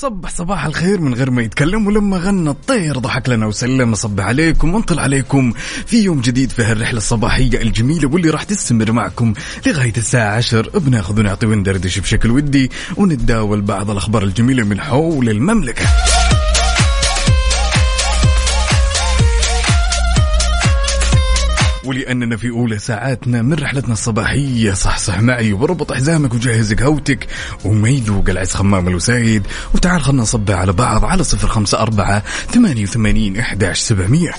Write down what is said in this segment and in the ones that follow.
صبح صباح الخير من غير ما يتكلم ولما غنى الطير ضحك لنا وسلم. صب عليكم ونطل عليكم في يوم جديد في هالرحلة الصباحية الجميلة واللي راح تستمر معكم لغاية الساعة عشر. بناخذ ونعطي وندردش بشكل ودي ونتداول بعض الأخبار الجميلة من حول المملكة. ولأننا في أولى ساعاتنا من رحلتنا الصباحية. صح صح معي. وربط حزامك وجهز قهوتك وما يذوق العز خمام الوسايد. وتعال خلنا نصبح على بعض على صفر خمسة أربعة ثمانية وثمانين إحداش سبعمية.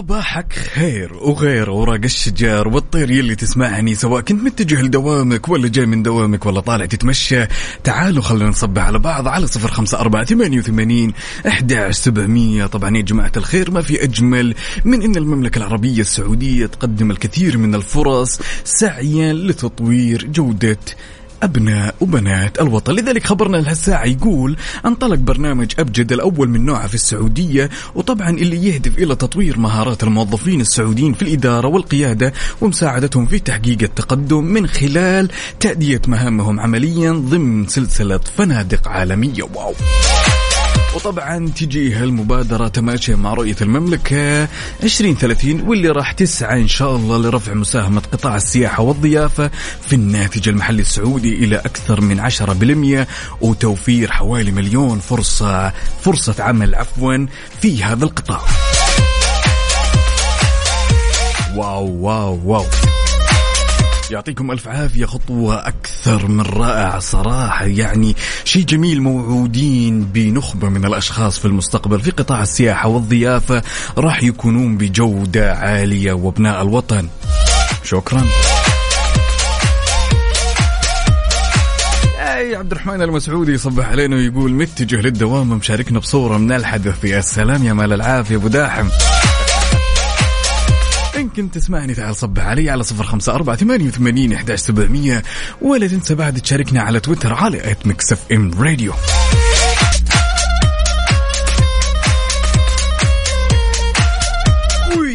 صباحك خير وغير ورق الشجار والطير يلي تسمعني سواء كنت متجه لدوامك ولا جاي من دوامك ولا طالع تتمشى تعالوا خلينا نصبح على بعض على صفر خمسة أربعة ثمانية وثمانين أحد سبعمية. طبعا يا جماعة الخير ما في أجمل من أن المملكة العربية السعودية تقدم الكثير من الفرص سعيا لتطوير جودة أبناء وبنات الوطن. لذلك خبرنا لهالساعة يقول انطلق برنامج أبجد الأول من نوعه في السعودية وطبعا اللي يهدف إلى تطوير مهارات الموظفين السعوديين في الإدارة والقيادة ومساعدتهم في تحقيق التقدم من خلال تأدية مهامهم عمليا ضمن سلسلة فنادق عالمية. واو! وطبعا تجي هالمبادرة تماشي مع رؤية المملكة 2030 واللي راح تسعى إن شاء الله لرفع مساهمة قطاع السياحة والضيافة في الناتج المحلي السعودي إلى أكثر من 10% وتوفير حوالي مليون فرصة فرصة عمل عفوا في هذا القطاع. واو واو واو. يعطيكم ألف عافية خطوة أكثر من رائعة صراحة. يعني شيء جميل موعودين بنخبة من الأشخاص في المستقبل. في قطاع السياحة والضيافة راح يكونون بجودة عالية وأبناء الوطن. شكرا. أي عبد الرحمن المسعودي يصبح علينا ويقول متجه للدوام مشاركنا بصورة من الحدث. يا سلام يا مال العافية أبو داحم. كنت تسمعني تعال صبح علي على صفر خمسة أربعة ثمانية وثمانين إحداش سبعمية ولا تنسى بعد تشاركنا على تويتر على at Mix FM Radio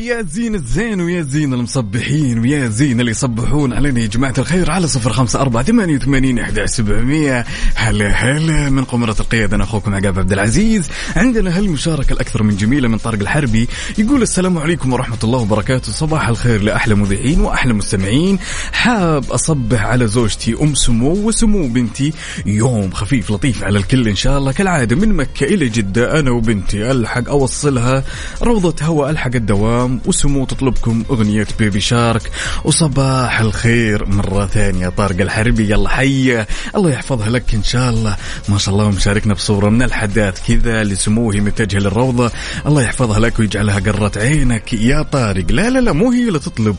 يا زين الزين ويا زين المصبحين ويا زين اللي يصبحون علينا يا جماعة الخير على صفر خمسة أربعة ثمانية وثمانين إحدى سبعمية. هلا هلا من قمرة القيادة أنا أخوكم عقاب عبد العزيز. عندنا هالمشاركة الأكثر من جميلة من طارق الحربي يقول السلام عليكم ورحمة الله وبركاته. صباح الخير لأحلى مذيعين وأحلى مستمعين. حاب أصبح على زوجتي أم سمو وسمو بنتي. يوم خفيف لطيف على الكل إن شاء الله. كالعادة من مكة إلى جدة أنا وبنتي. ألحق أوصلها. روضة هواء ألحق الدوام. وسمو تطلبكم أغنية بيبي شارك. وصباح الخير مرة ثانية طارق الحربي يلا حية الله يحفظها لك إن شاء الله. ما شاء الله مشاركنا بصورة من الحداث كذا لسموه متجهة للروضة. الله يحفظها لك ويجعلها قرة عينك. يا طارق لا لا لا مو هي اللي تطلب.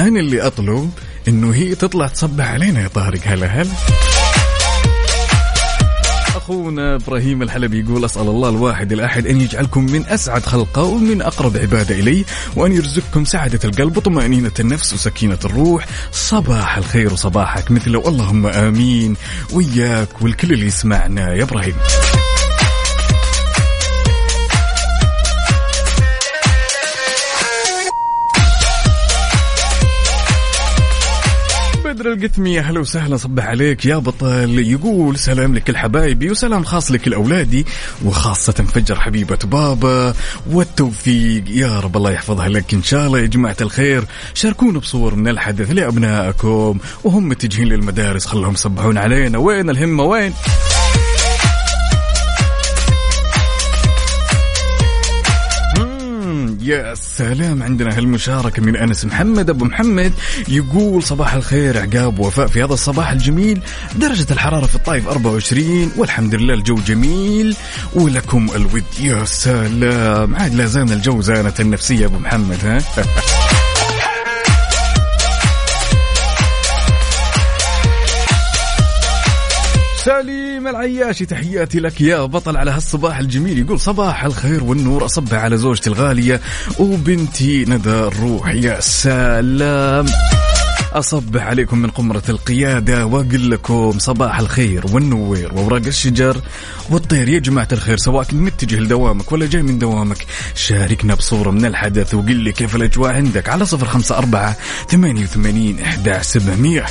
أنا اللي أطلب إنه هي تطلع تصبح علينا يا طارق. هلا هلا. أخونا إبراهيم الحلبي يقول أسأل الله الواحد الأحد أن يجعلكم من أسعد خلقه ومن أقرب عبادة إليه وأن يرزقكم سعادة القلب وطمأنينة النفس وسكينة الروح. صباح الخير وصباحك مثله اللهم آمين. وياك والكل اللي يسمعنا. يا إبراهيم. القثمي أهلا وسهلا صبح عليك. يا بطل يقول سلام لكل حبايبي وسلام خاص لكل اولادي وخاصة فجر حبيبة بابا والتوفيق. يا رب الله يحفظها لك. إن شاء الله يا جماعة الخير شاركونا بصور من الحدث لأبنائكم وهم متجهين للمدارس. خلهم يصبحون علينا. وين الهمة؟ وين؟ يا سلام عندنا هالمشاركة من أنس محمد. أبو محمد يقول صباح الخير عقاب وفاء في هذا الصباح الجميل. درجة الحرارة في الطايف 24 والحمد لله الجو جميل. ولكم الود يا سلام. عاد لا زال الجو زانة النفسية أبو محمد ها؟ سليم العياشي تحياتي لك يا بطل على هالصباح الجميل. يقول صباح الخير والنور أصبح على زوجتي الغالية وبنتي ندى الروح. يا سلام. أصبح عليكم من قمرة القيادة وأقول لكم صباح الخير والنوير وأوراق الشجر والطير. يا جماعة الخير سواء كنت متجه لدوامك ولا جاي من دوامك شاركنا بصورة من الحدث وقل لي كيف الأجواء عندك على صفر خمسة أربعة ثمانية وثمانين إحدى سبعمية.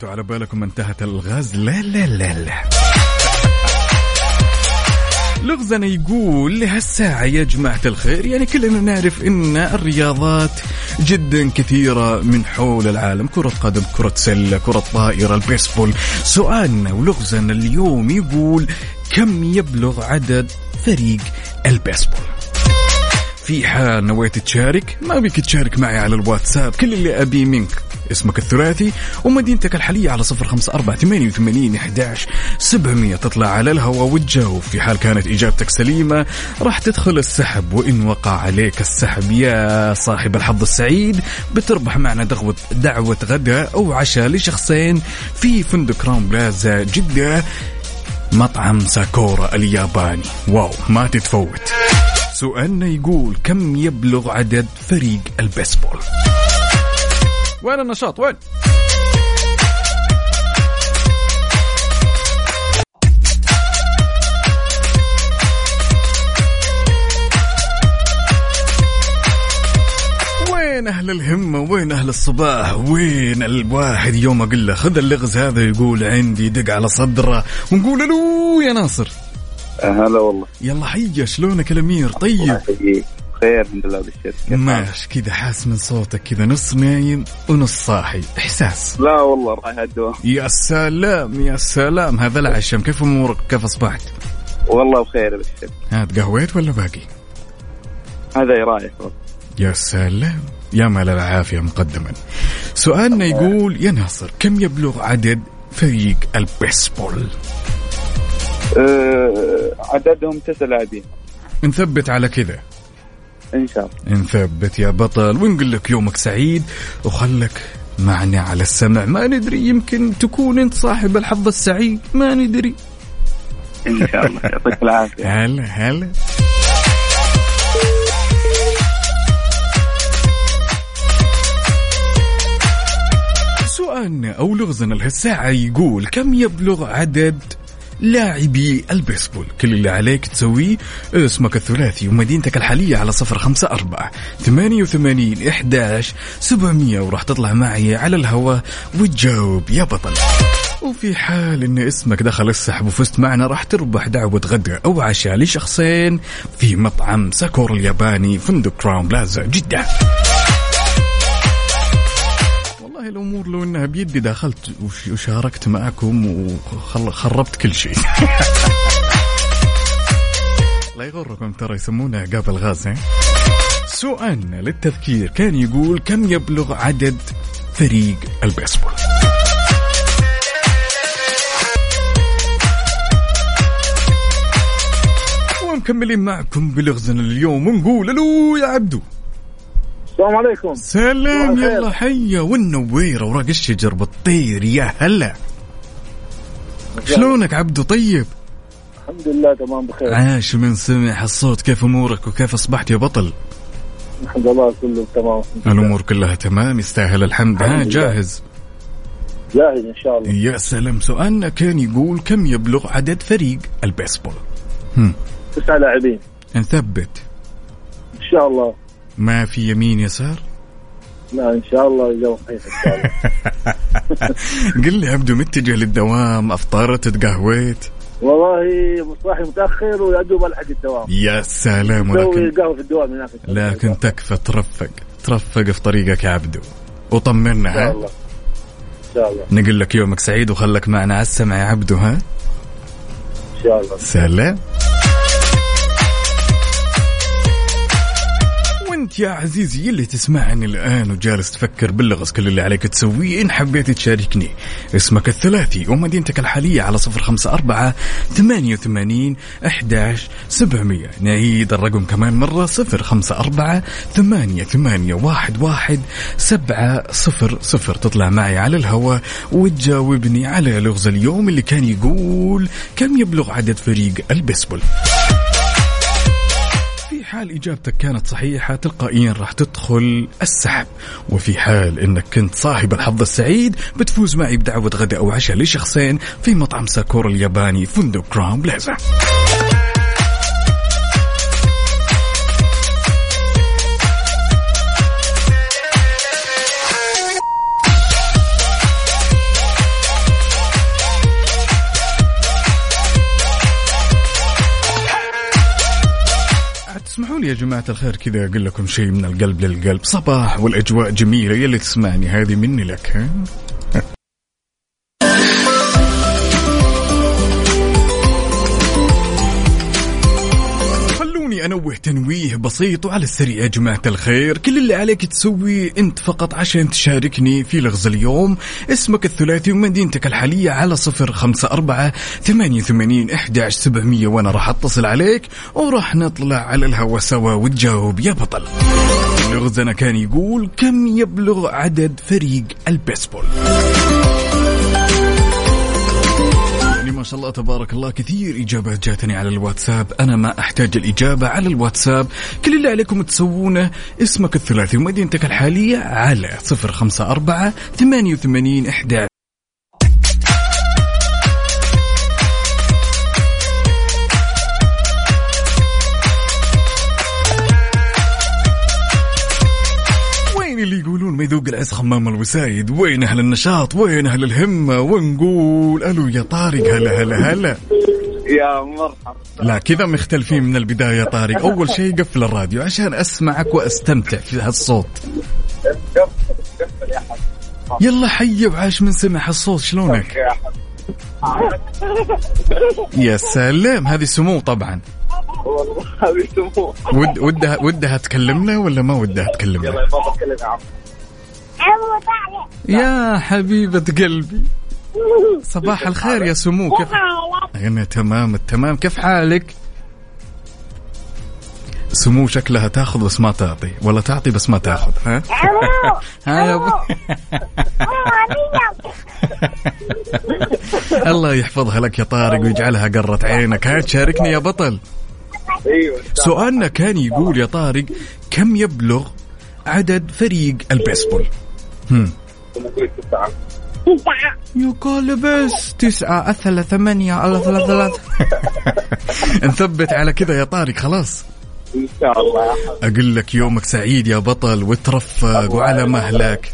أنتوا على بالكم انتهت الغاز لا لا لا لا. لغزنا يقول لهالساعة يا جماعة الخير يعني كلنا نعرف إن الرياضات جدا كثيرة من حول العالم. كرة قدم كرة سلة كرة طائرة البيسبول. سؤالنا ولغزنا اليوم يقول كم يبلغ عدد فريق البيسبول؟ في حال نويت تشارك ما بيك تشارك معي على الواتساب كل اللي أبيه منك. اسمك الثلاثي ومدينتك الحالية على صفر خمسة أربعة ثمانية وثمانين إحداش سبعمية تطلع على الهواء وتجاوب في حال كانت إجابتك سليمة راح تدخل السحب وإن وقع عليك السحب يا صاحب الحظ السعيد بتربح معنا دعوة, دعوة غداء أو عشاء لشخصين في فندق كراون بلازا جدة مطعم ساكورا الياباني. wow ما تتفوت. سؤالنا يقول كم يبلغ عدد فريق البيسبول؟ وين النشاط؟ وين؟ وين أهل الهمة؟ وين أهل الصباح؟ وين الواحد يوم أقول له خذ اللغز هذا يقول عندي دق على صدره ونقول له يا ناصر. هلا والله. يلا حيا شلونك الأمير؟ طيب. بخير الحمد لله بالشير ماش كذا حاس من صوتك كذا نص نايم ونص صاحي. إحساس. لا والله رايح الدوام يا سلام يا سلام. هذا العشم كيف أمورك؟ كيف أصبحت؟ والله بخير بالشير ها تقهويت ولا باقي؟ هذا رايح يا سلام. يا مال العافية مقدما. سؤالنا يقول يا ناصر كم يبلغ عدد فريق البيسبول؟ أه عددهم تسع لاعبين. نثبت على كذا. إن شاء الله. نثبت يا بطل ونقول لك يومك سعيد وخلك معنا على السمع. ما ندري يمكن تكون أنت صاحب الحظ السعيد. ما ندري. إن شاء الله. يعطيك العافية. هلا هلا سؤالنا أو لغزنا لهالساعه يقول كم يبلغ عدد لاعبي البيسبول. كل اللي عليك تسويه اسمك الثلاثي ومدينتك الحالية على صفر خمسة أربعة ثمانية وثمانين إحداش سبعمية وراح تطلع معي على الهواء وتجاوب يا بطل. وفي حال إن اسمك دخل السحب وفزت معنا راح تربح دعوة غداء أو عشاء لشخصين في مطعم ساكورا الياباني فندق كراون بلازا جدة. الأمور لو إنها بيدي دخلت وشاركت معكم وخربت كل شيء. لا يغركم ترى يسمونه قابل غاز سؤالنا للتذكير كان يقول كم يبلغ عدد فريق البيسبول؟ ومكملين معكم بلغزنا اليوم ونقول ألو يا عبدو. السلام عليكم. سلام يلا حيا. والنويره وراق الشجر بالطير يا هلا. شلونك عبدو؟ طيب. الحمد لله تمام بخير. عاش من سمع الصوت كيف أمورك وكيف أصبحت يا بطل؟ الحمد لله كله تمام. الأمور كلها تمام يستاهل الحمد. ها جاهز؟ جاهز إن شاء الله. يا سلام. سؤالنا كان يقول كم يبلغ عدد فريق البيسبول. تسع لاعبين. نثبت. إن شاء الله. ما في يمين يسار؟ لا إن شاء الله الجو الله. قل لي عبدو متجه للدوام؟ افطرت تقهويت والله صاحي متأخر ويا دوب الحق الدوام. يا سلام ولكن قهوه في الدوام هناك. لكن تكفى ترفق. ترفق في طريقك يا عبدو. وطمنا إن شاء ها الله. إن شاء الله. نقول لك يومك سعيد وخلك معنا على السمع يا عبدو ها؟ إن شاء الله. سلام. وانت يا عزيزي اللي تسمعني الآن وجالس تفكر باللغز كل اللي عليك تسويه إن حبيت تشاركني. اسمك الثلاثي ومدينتك الحالية على صفر خمسة أربعة ثمانية وثمانين أحداش سبعمية. نعيد الرقم كمان واحد سبعة صفر صفر. تطلع معي على الهواء وتجاوبني على لغز اليوم اللي كان يقول كم يبلغ عدد فريق البيسبول؟ حال إجابتك كانت صحيحة تلقائيا راح تدخل السحب. وفي حال أنك كنت صاحب الحظ السعيد بتفوز معي بدعوة غداء أو عشاء لشخصين في مطعم ساكورا الياباني فندق كرام بلازا لي يا جماعة الخير كذا أقول لكم شيء من القلب للقلب. صباح والأجواء جميلة يلي تسمعني هذه مني لك ها؟ انوه تنويه بسيط وعلى السريع يا جماعة الخير. كل اللي عليك تسويه انت فقط عشان تشاركني في لغز اليوم. اسمك الثلاثي ومدينتك الحالية على صفر خمسة أربعة ثمانية ثمانين إحداش سبعمئه وأنا راح أتصل عليك وراح نطلع على الهوا سوا وتجاوب يا بطل. لغزنا كان يقول كم يبلغ عدد فريق البيسبول؟ شاء الله تبارك الله كثير إجابات جاتني على الواتساب. أنا ما أحتاج الإجابة على الواتساب. كل اللي عليكم تسوونه اسمك الثلاثي ومدينتك الحالية على 054 88 11 يذوق العز خمام الوسايد. وين أهل النشاط؟ وين أهل الهمة؟ ونقول ألو يا طارق هلا هلا هلا. يا مرحبا. لا كذا مختلفين من البداية يا طارق. أول شيء قفل الراديو عشان أسمعك وأستمتع في هالصوت. يلا حي وعاش من سمع الصوت شلونك؟ يا سلام. هذه سمو طبعا. والله هذه سمو. ود ودها ودها تكلمنا ولا ما ودها تكلمنا؟ يلا يا بابا تكلمنا يا حبيبة قلبي. صباح الخير يا سمو كيف أنا تمام التمام كيف حالك؟ سمو شكلها تاخذ بس ما تعطي. ولا تعطي بس ما تاخذ ها؟ ها يا أبو. الله يحفظها لك يا طارق ويجعلها قرة عينك. ها تشاركني يا بطل. أيوه. سؤالنا كان يقول يا طارق كم يبلغ عدد فريق البيسبول؟ هم. يقال بس تسعة أثلة ثمانية على ثلاثة ثلاثة. نثبت على كذا يا طارق خلاص. إن شاء الله. أقول لك يومك سعيد يا بطل وترفق وعلى مهلك.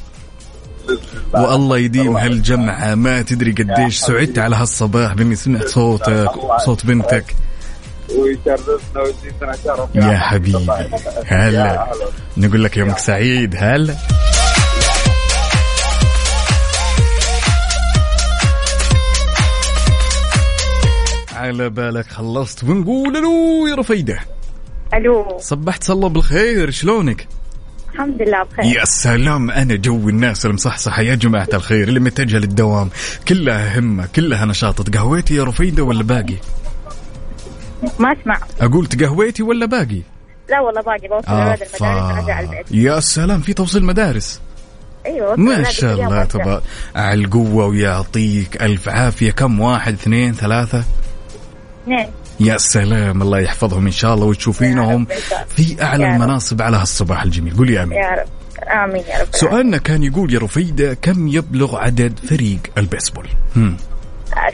والله يديم هالجمعة ما تدري قديش سعدت على هالصباح بإني سمعت صوتك وصوت بنتك. ويشرفنا شرف يا حبيبي هلا. نقول لك يومك سعيد هلا. على بالك خلصت. ونقول ألو يا رفيدة. ألو. صبحت صلى بالخير شلونك؟ الحمد لله بخير. يا سلام أنا جو الناس المصحصحة يا جماعة الخير اللي متجهة للدوام. كلها همة كلها نشاط. تقهويتي يا رفيدة ولا باقي؟ ما أسمع. أقول تقهويتي ولا باقي؟ لا والله باقي بوصل أولاد المدارس أرجع البيت. يا سلام في توصيل مدارس؟ أيوه ما شاء الله. تبارك على القوة ويعطيك ألف عافية. كم؟ واحد اثنين ثلاثة؟ اثنين. يا سلام الله يحفظهم إن شاء الله وتشوفينهم. في رب. المناصب على هالصباح الجميل. قولي آمين. يا رب. آمين يا رب. سؤالنا كان يقول يا رفيدة كم يبلغ عدد فريق البيسبول؟ هم.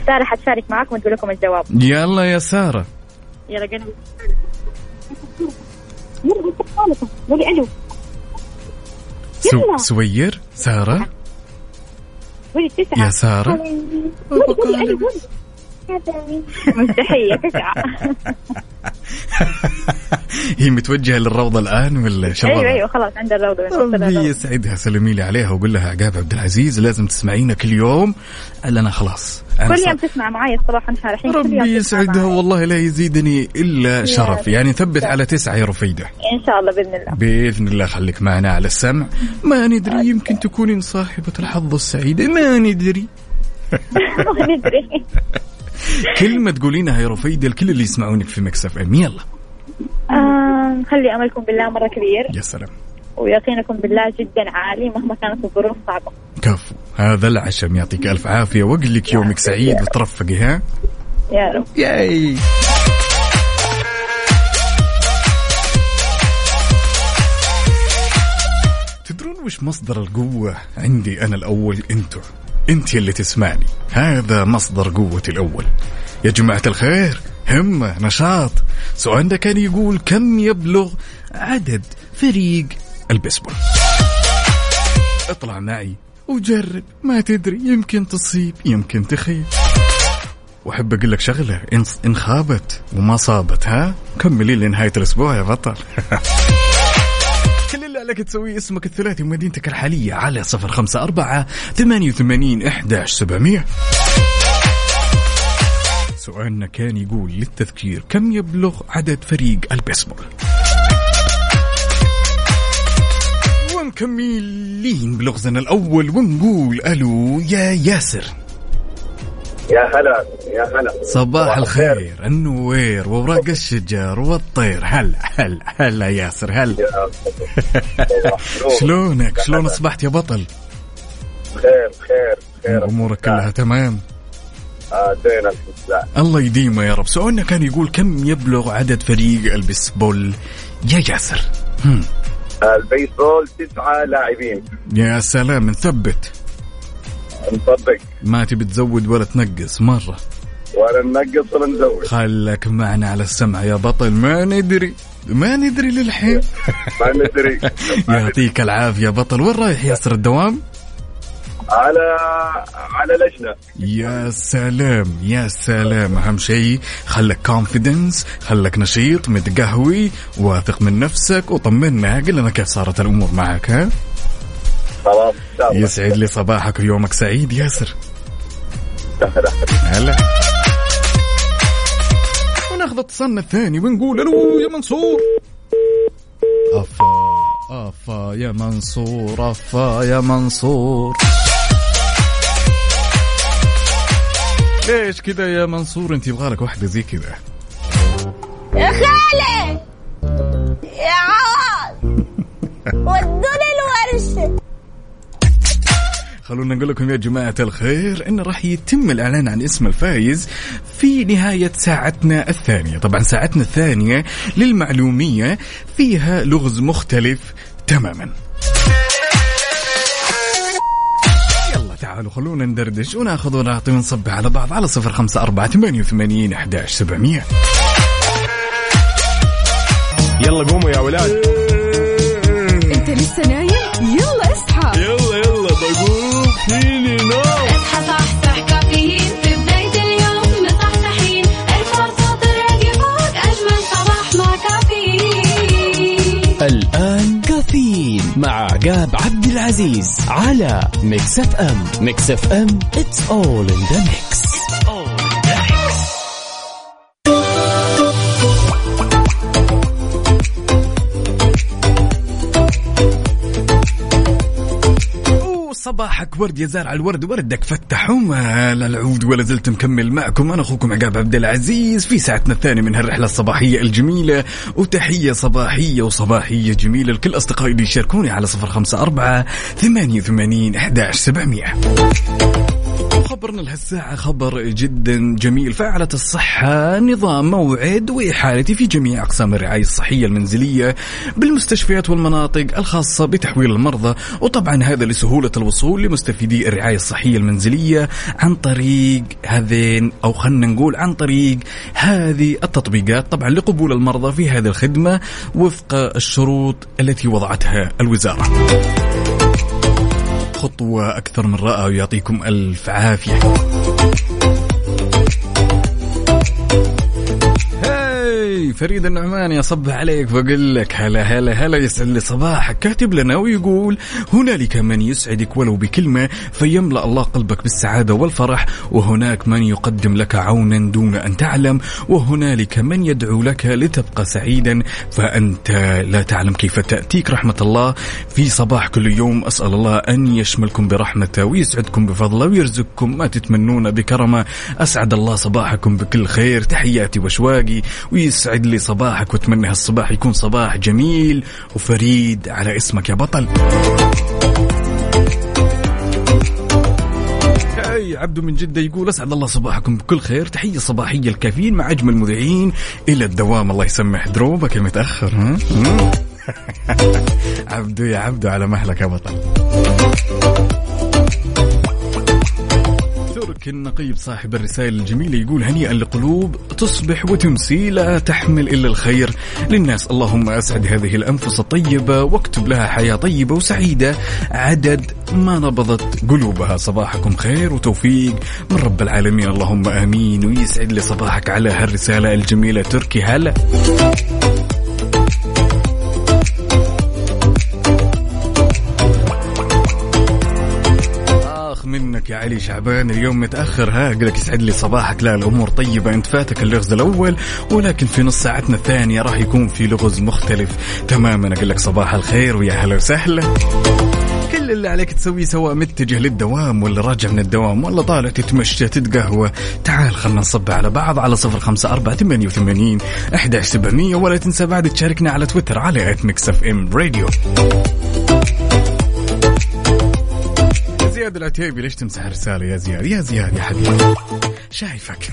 سارة حتشارك معاكم وتقول لكم الجواب. يلا يا سارة. يلا قلبي قولي. ألو سو. سوير تسعة. يا سارة. مستحية تسعة هي متوجهة للروضة الآن ولا أيوه الوضع؟ أيوه خلاص عند الروضة ربي يسعدها سلمي لي عليها وقول لها عقاب عبد العزيز لازم تسمعينا كل يوم. الا أنا خلاص أنا كل يوم تسمع معي الصباح الحين كل يوم ربي يسعدها. والله لا يزيدني إلا شرف. يعني نثبت على تسعة يا رفيدة. إن شاء الله بإذن الله. بإذن الله خليك معنا على السمع. ما ندري يمكن تكونين صاحبة الحظ السعيد. ما ندري. ما ندري. كلمة تقولينها يا رفيده لكل اللي يسمعونك في مكسف إم. يلا. آه أملكم بالله مرة كبير. يا سلام. ويقينكم بالله جدا عالي مهما كانت الظروف صعبة. كفو. هذا العشم يعطيك ألف عافية. واقلك يومك سعيد وترفقي ها؟ يا رب. ياي. تدرون وش مصدر القوة عندي أنا الأول؟ أنتم أنت اللي تسمعني. هذا مصدر قوتي الأول. يا جماعة الخير همة نشاط. سؤالنا كان يقول كم يبلغ عدد فريق البيسبول؟ اطلع معي وجرب. ما تدري يمكن تصيب يمكن تخيب. وأحب أقول لك شغلة ان خابت وما صابت ها؟ كملي لنهايه الأسبوع يا بطل. عليك تسويه اسمك الثلاثي ومدينتك الحالية على صفر خمسة أربعة ثمانية وثمانين إحداش سبعمية. سؤالنا كان يقول للتذكير كم يبلغ عدد فريق البيسبول؟ ومكملين بلغزنا الأول ونقول ألو يا ياسر. يا هلا يا هلا. صباح الخير النوير وورق الشجر والطير. هلا هلا هلا ياسر هلا. شلونك؟ شلون أصبحت يا بطل؟ خير خير خير. امورك كلها تمام؟ آه زين الله يديمه يا رب. سؤالنا كان يقول كم يبلغ عدد فريق البيسبول؟ يا ياسر. هم. البيسبول تسعة لاعبين. يا سلام نثبت. نطبق ما تبي تزود ولا تنقص مرة. ولا ننقص ولا نزود. خلك معنا على السمع يا بطل ما ندري ما ندري للحين. ما ندري. يعطيك العافية يا بطل وين رايح ياسر الدوام؟ على على لجنة. يا سلام يا سلام. أهم شيء خلك كونفيدنس خلك نشيط متقهوي واثق من نفسك وطمنا قل لنا كيف صارت الأمور معك ها؟ خلاص يسعد لي صباحك ويومك سعيد ياسر. هلا. وناخذ اتصالنا الثاني ونقول ألو يا منصور. أفا أفا يا منصور أفا يا منصور. ليش كذا يا منصور؟ أنت يبغالك واحدة زي كذا يا خالي! يا عوض! ودوني خلونا نقول لكم يا جماعة الخير إن راح يتم الإعلان عن اسم الفائز في نهاية ساعتنا الثانية. طبعا ساعتنا الثانية للمعلومية فيها لغز مختلف تماما. يلا تعالوا خلونا ندردش وناخذ ونعطي ونصب على بعض على صفر خمسة أربعة ثمانية وثمانين أحداش سبعمية. يلا قوموا يا ولاد. أنت لسه نايم؟ يلا يلا يلا بقوم فيني نوم اصحى صحصح كافيين في بداية اليوم مصحصحين ارفع صوت الراديو فوق أجمل صباح مع كافيين. الآن كافيين مع عقاب عبد العزيز على Mix FM. Mix FM it's all in the mix. صباحك ورد يا زارع الورد وردك فتح وما العود ولا زلت مكمل معكم. أنا أخوكم عقاب عبد العزيز في ساعتنا الثانية من هالرحلة الصباحية الجميلة. وتحية صباحية وصباحية جميلة لكل أصدقائي اللي يشاركوني على صفر خمسة أربعة ثمانية وثمانين احداش سبعمئه خبرنا لهالساعة خبر جدا جميل. فعلة الصحة نظام موعد وإحالتي في جميع أقسام الرعاية الصحية المنزلية بالمستشفيات والمناطق الخاصة بتحويل المرضى وطبعا هذا لسهولة الوصول لمستفيدي الرعاية الصحية المنزلية عن طريق هذين أو خلنا نقول عن طريق هذه التطبيقات طبعا لقبول المرضى في هذه الخدمة وفق الشروط التي وضعتها الوزارة. خطوة أكثر من رائعة ويعطيكم ألف عافية. هاي فريد النعماني أصب عليك وأقول لك هلا هلا هلا يسعد لي صباحك. كاتب لنا ويقول هنالك من يسعدك ولو بكلمة فيملأ الله قلبك بالسعادة والفرح وهناك من يقدم لك عونا دون أن تعلم وهنالك من يدعو لك لتبقى سعيدا فأنت لا تعلم كيف تأتيك رحمة الله. في صباح كل يوم أسأل الله أن يشملكم برحمته ويسعدكم بفضله ويرزقكم ما تتمنون بكرمه. أسعد الله صباحكم بكل خير تحياتي وأشواقي ويسعد لي صباحك وأتمنى هالصباح يكون صباح جميل وفريد على اسمك يا بطل. هاي عبدو من جدة يقول أسعد الله صباحكم بكل خير. تحية صباحية الكافيين مع أجمل مذيعين إلى الدوام. الله يسمح دروبك يا متأخر ها؟ عبدو يا عبدو على مهلك يا بطل. ترك النقيب صاحب الرسائل الجميلة يقول هنيئا لقلوب تصبح وتمسي لا تحمل إلا الخير. للناس اللهم أسعد هذه الأنفس الطيبة واكتب لها حياة طيبة وسعيدة. عدد ما نبضت قلوبها صباحكم خير وتوفيق من رب العالمين. اللهم آمين ويسعد لي صباحك على هالرسالة الجميلة تركي هلا. اخ منك يا علي شعبان اليوم متأخر ها؟ أقول لك يسعد لي صباحك. لا الأمور طيبة أنت فاتك اللغز الأول ولكن في نص ساعتنا الثانية راح يكون في لغز مختلف. تماما أقول لك صباح الخير ويا هلا وسهلا. كل اللي عليك تسويه سواء متجه للدوام ولا راجع من الدوام ولا طالع تتمشى تتقهوى تعال خلنا نصبح على بعض على صفر خمسة أربعة ثمانية وثمانين أحداش سبعمية. ولا تنسى بعد تشاركنا على تويتر على at Mix FM Radio زياد العتيبي ليش تمسح الرسالة يا زياد؟ يا زياد يا حبيبي. شايفك.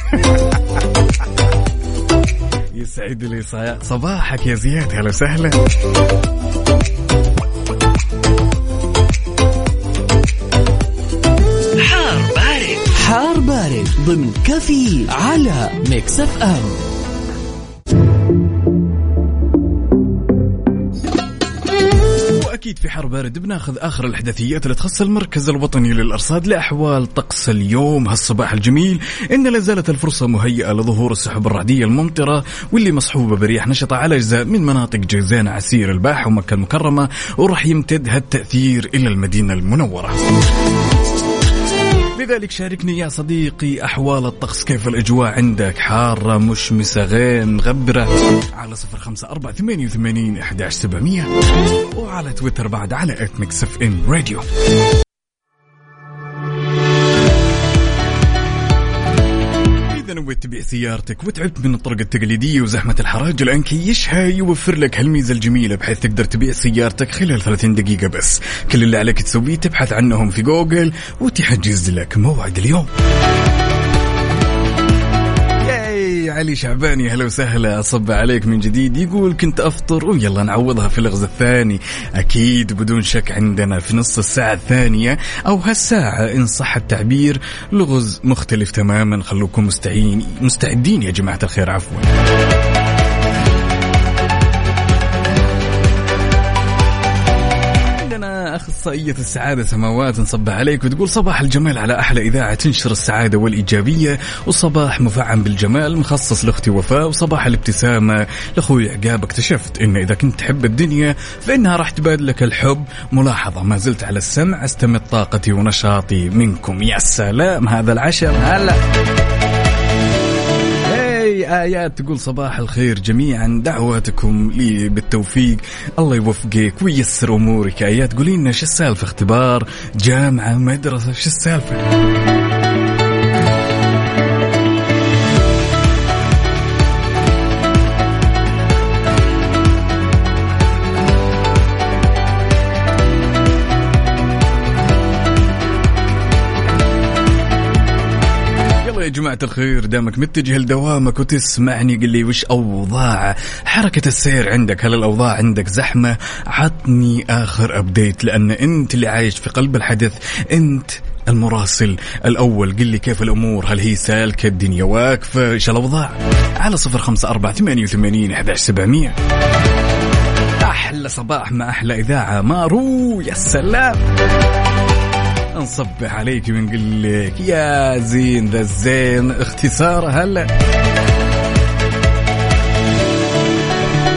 يسعد لي صباحك يا زياد هلا وسهلا. حار بارد ضمن كافيين على Mix FM. واكيد في حر بارد بناخذ آخر الأحداثيات اللي تخص المركز الوطني للأرصاد لأحوال طقس اليوم هالصباح الجميل. إن لا زالت الفرصة مهيئة لظهور السحب الرعدية الممطرة واللي مصحوبة برياح نشطة على أجزاء من مناطق جيزان عسير الباحه ومكة المكرمة وراح يمتد هالتأثير إلى المدينة المنورة. لذلك شاركني يا صديقي أحوال الطقس. كيف الأجواء عندك؟ حارة مشمسة غير مغبرة؟ على صفر خمسة أربعة ثمانية وثمانين أحداش سبعمية. وعلى تويتر بعد على at Mix FM Radio. نويت تبيع سيارتك وتعبت من الطرق التقليدية وزحمة الحراج. الآن كيشها يوفر لك هالميزة الجميلة بحيث تقدر تبيع سيارتك خلال 30 دقيقة بس. كل اللي عليك تسويه تبحث عنهم في جوجل وتحجز لك موعد اليوم. علي شعباني هلا وسهلا أصب عليك من جديد. يقول كنت أفطر ويلا نعوضها في اللغز الثاني. أكيد بدون شك عندنا في نص الساعة الثانية أو هالساعة إن صح التعبير لغز مختلف تماما. خلوكم مستعين مستعدين يا جماعة الخير عفوا. أخصائية السعادة سماوات نصبح عليك وتقول صباح الجمال على أحلى إذاعة تنشر السعادة والإيجابية وصباح مفعم بالجمال مخصص لأختي وفاء وصباح الابتسامة. لأخوي عقاب اكتشفت إن إذا كنت تحب الدنيا فإنها راح تبادلك الحب. ملاحظة ما زلت على السمع استمد طاقتي ونشاطي منكم. يا سلام هذا العشر هلا. آيات تقول صباح الخير جميعا دعواتكم لي بالتوفيق. الله يوفقك وييسر أمورك. آيات قولي لنا شو السالفة؟ اختبار جامعة مدرسة شو السالفة؟ جماعة الخير دامك متجه لدوامك وتسمعني قل لي وش أوضاع حركة السير عندك؟ هل الأوضاع عندك زحمة؟ عطني آخر update لأن أنت اللي عايش في قلب الحدث أنت المراسل الأول. قل لي كيف الأمور؟ هل هي سالكة؟ الدنيا واقفة؟ إيش الأوضاع؟ على صفر خمسة أربعة ثمانية وثمانين أحداش سبعمية. أحلى صباح مع أحلى إذاعة. مارو يا سلام! نصبح عليك ونقول لك. يا زين ذا الزين اختصار هلا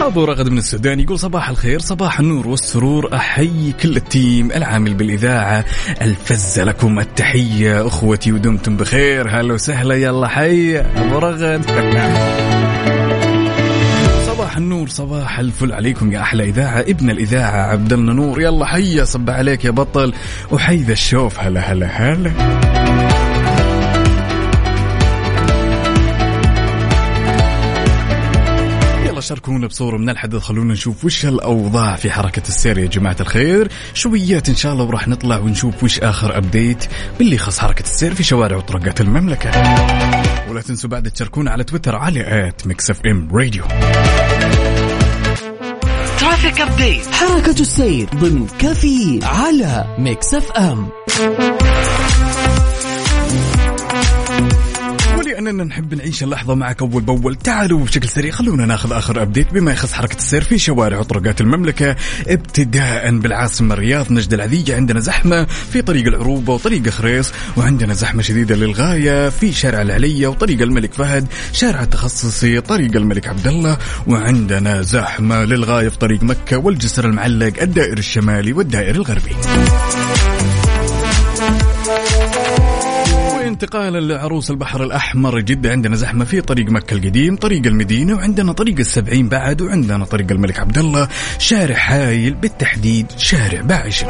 ابو رغد من السودان يقول صباح الخير صباح النور والسرور أحيي كل ال team العامل بالإذاعة. الفزه لكم التحية أخوتي ودمتم بخير هلا وسهلا يلا حي. أبو رغد. صباح النور صباح الفل عليكم يا أحلى إذاعة ابن الإذاعة عبد الله نور يلا حيا صبح عليك يا بطل. وحي ذا الشوف هلا هلا هلا. يلا شاركونا بصورة من الحدث. خلونا نشوف وش الأوضاع في حركة السير يا جماعة الخير. شويات إن شاء الله وراح نطلع ونشوف وش آخر update باللي يخص حركة السير في شوارع وطرقات المملكة. ولا تنسوا بعد تشاركونا على تويتر على at Mix FM Radio. traffic update حركة السير ضمن كافيين على Mix FM. ولاننا نحب نعيش اللحظة معك أول بأول. تعالوا بشكل سريع خلونا ناخذ آخر أبديت. بما يخص حركة السير في شوارع وطرقات المملكة ابتداء بالعاصمة الرياض نجد العذيجه عندنا زحمة في طريق العروبة وطريق خريص وعندنا زحمة شديدة للغاية في شارع العلية وطريق الملك فهد شارع التخصصي طريق الملك عبد الله وعندنا زحمة للغاية في طريق مكة والجسر المعلق الدائر الشمالي والدائر الغربي. انتقالا لعروس البحر الأحمر جدة. عندنا زحمة في طريق مكة القديم طريق المدينة وعندنا طريق السبعين بعد وعندنا طريق الملك عبد الله. شارع حايل بالتحديد شارع باعشن.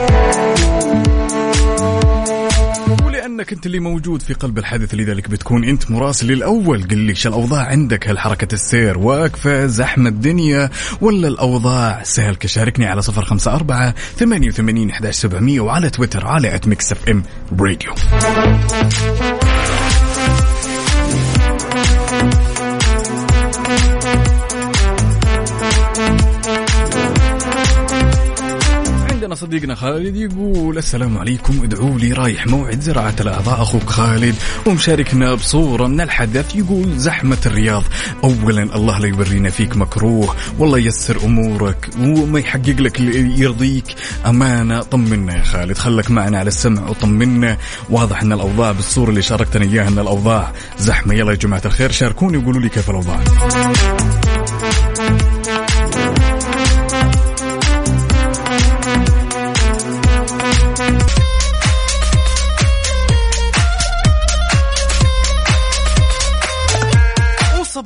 ولأنك أنت اللي موجود في قلب الحدث لذلك بتكون أنت مراسل الأول قل لي شو الأوضاع عندك؟ هل حركة السير واقفة؟ زحمة الدنيا؟ ولا الأوضاع؟ سهل شاركني على صفر خمسة أربعة ثمانية وثمانين احداش سبعمئه وعلى تويتر على FM راديو عندنا صديقنا خالد يقول السلام عليكم ادعوا لي رايح موعد زراعة الأعضاء أخوك خالد. ومشاركنا بصورة من الحدث يقول زحمة الرياض أولا الله لا يورينا فيك مكروه والله يسر أمورك وما يحقق لك اللي يرضيك. أمانة طمنا يا خالد خلك معنا على السمع وطمنا. واضح أن الأوضاع بالصورة اللي شاركتنا إياها أن الأوضاع زحمة. يلا يا جماعة الخير شاركوني وقولوا لي كيف الأوضاع.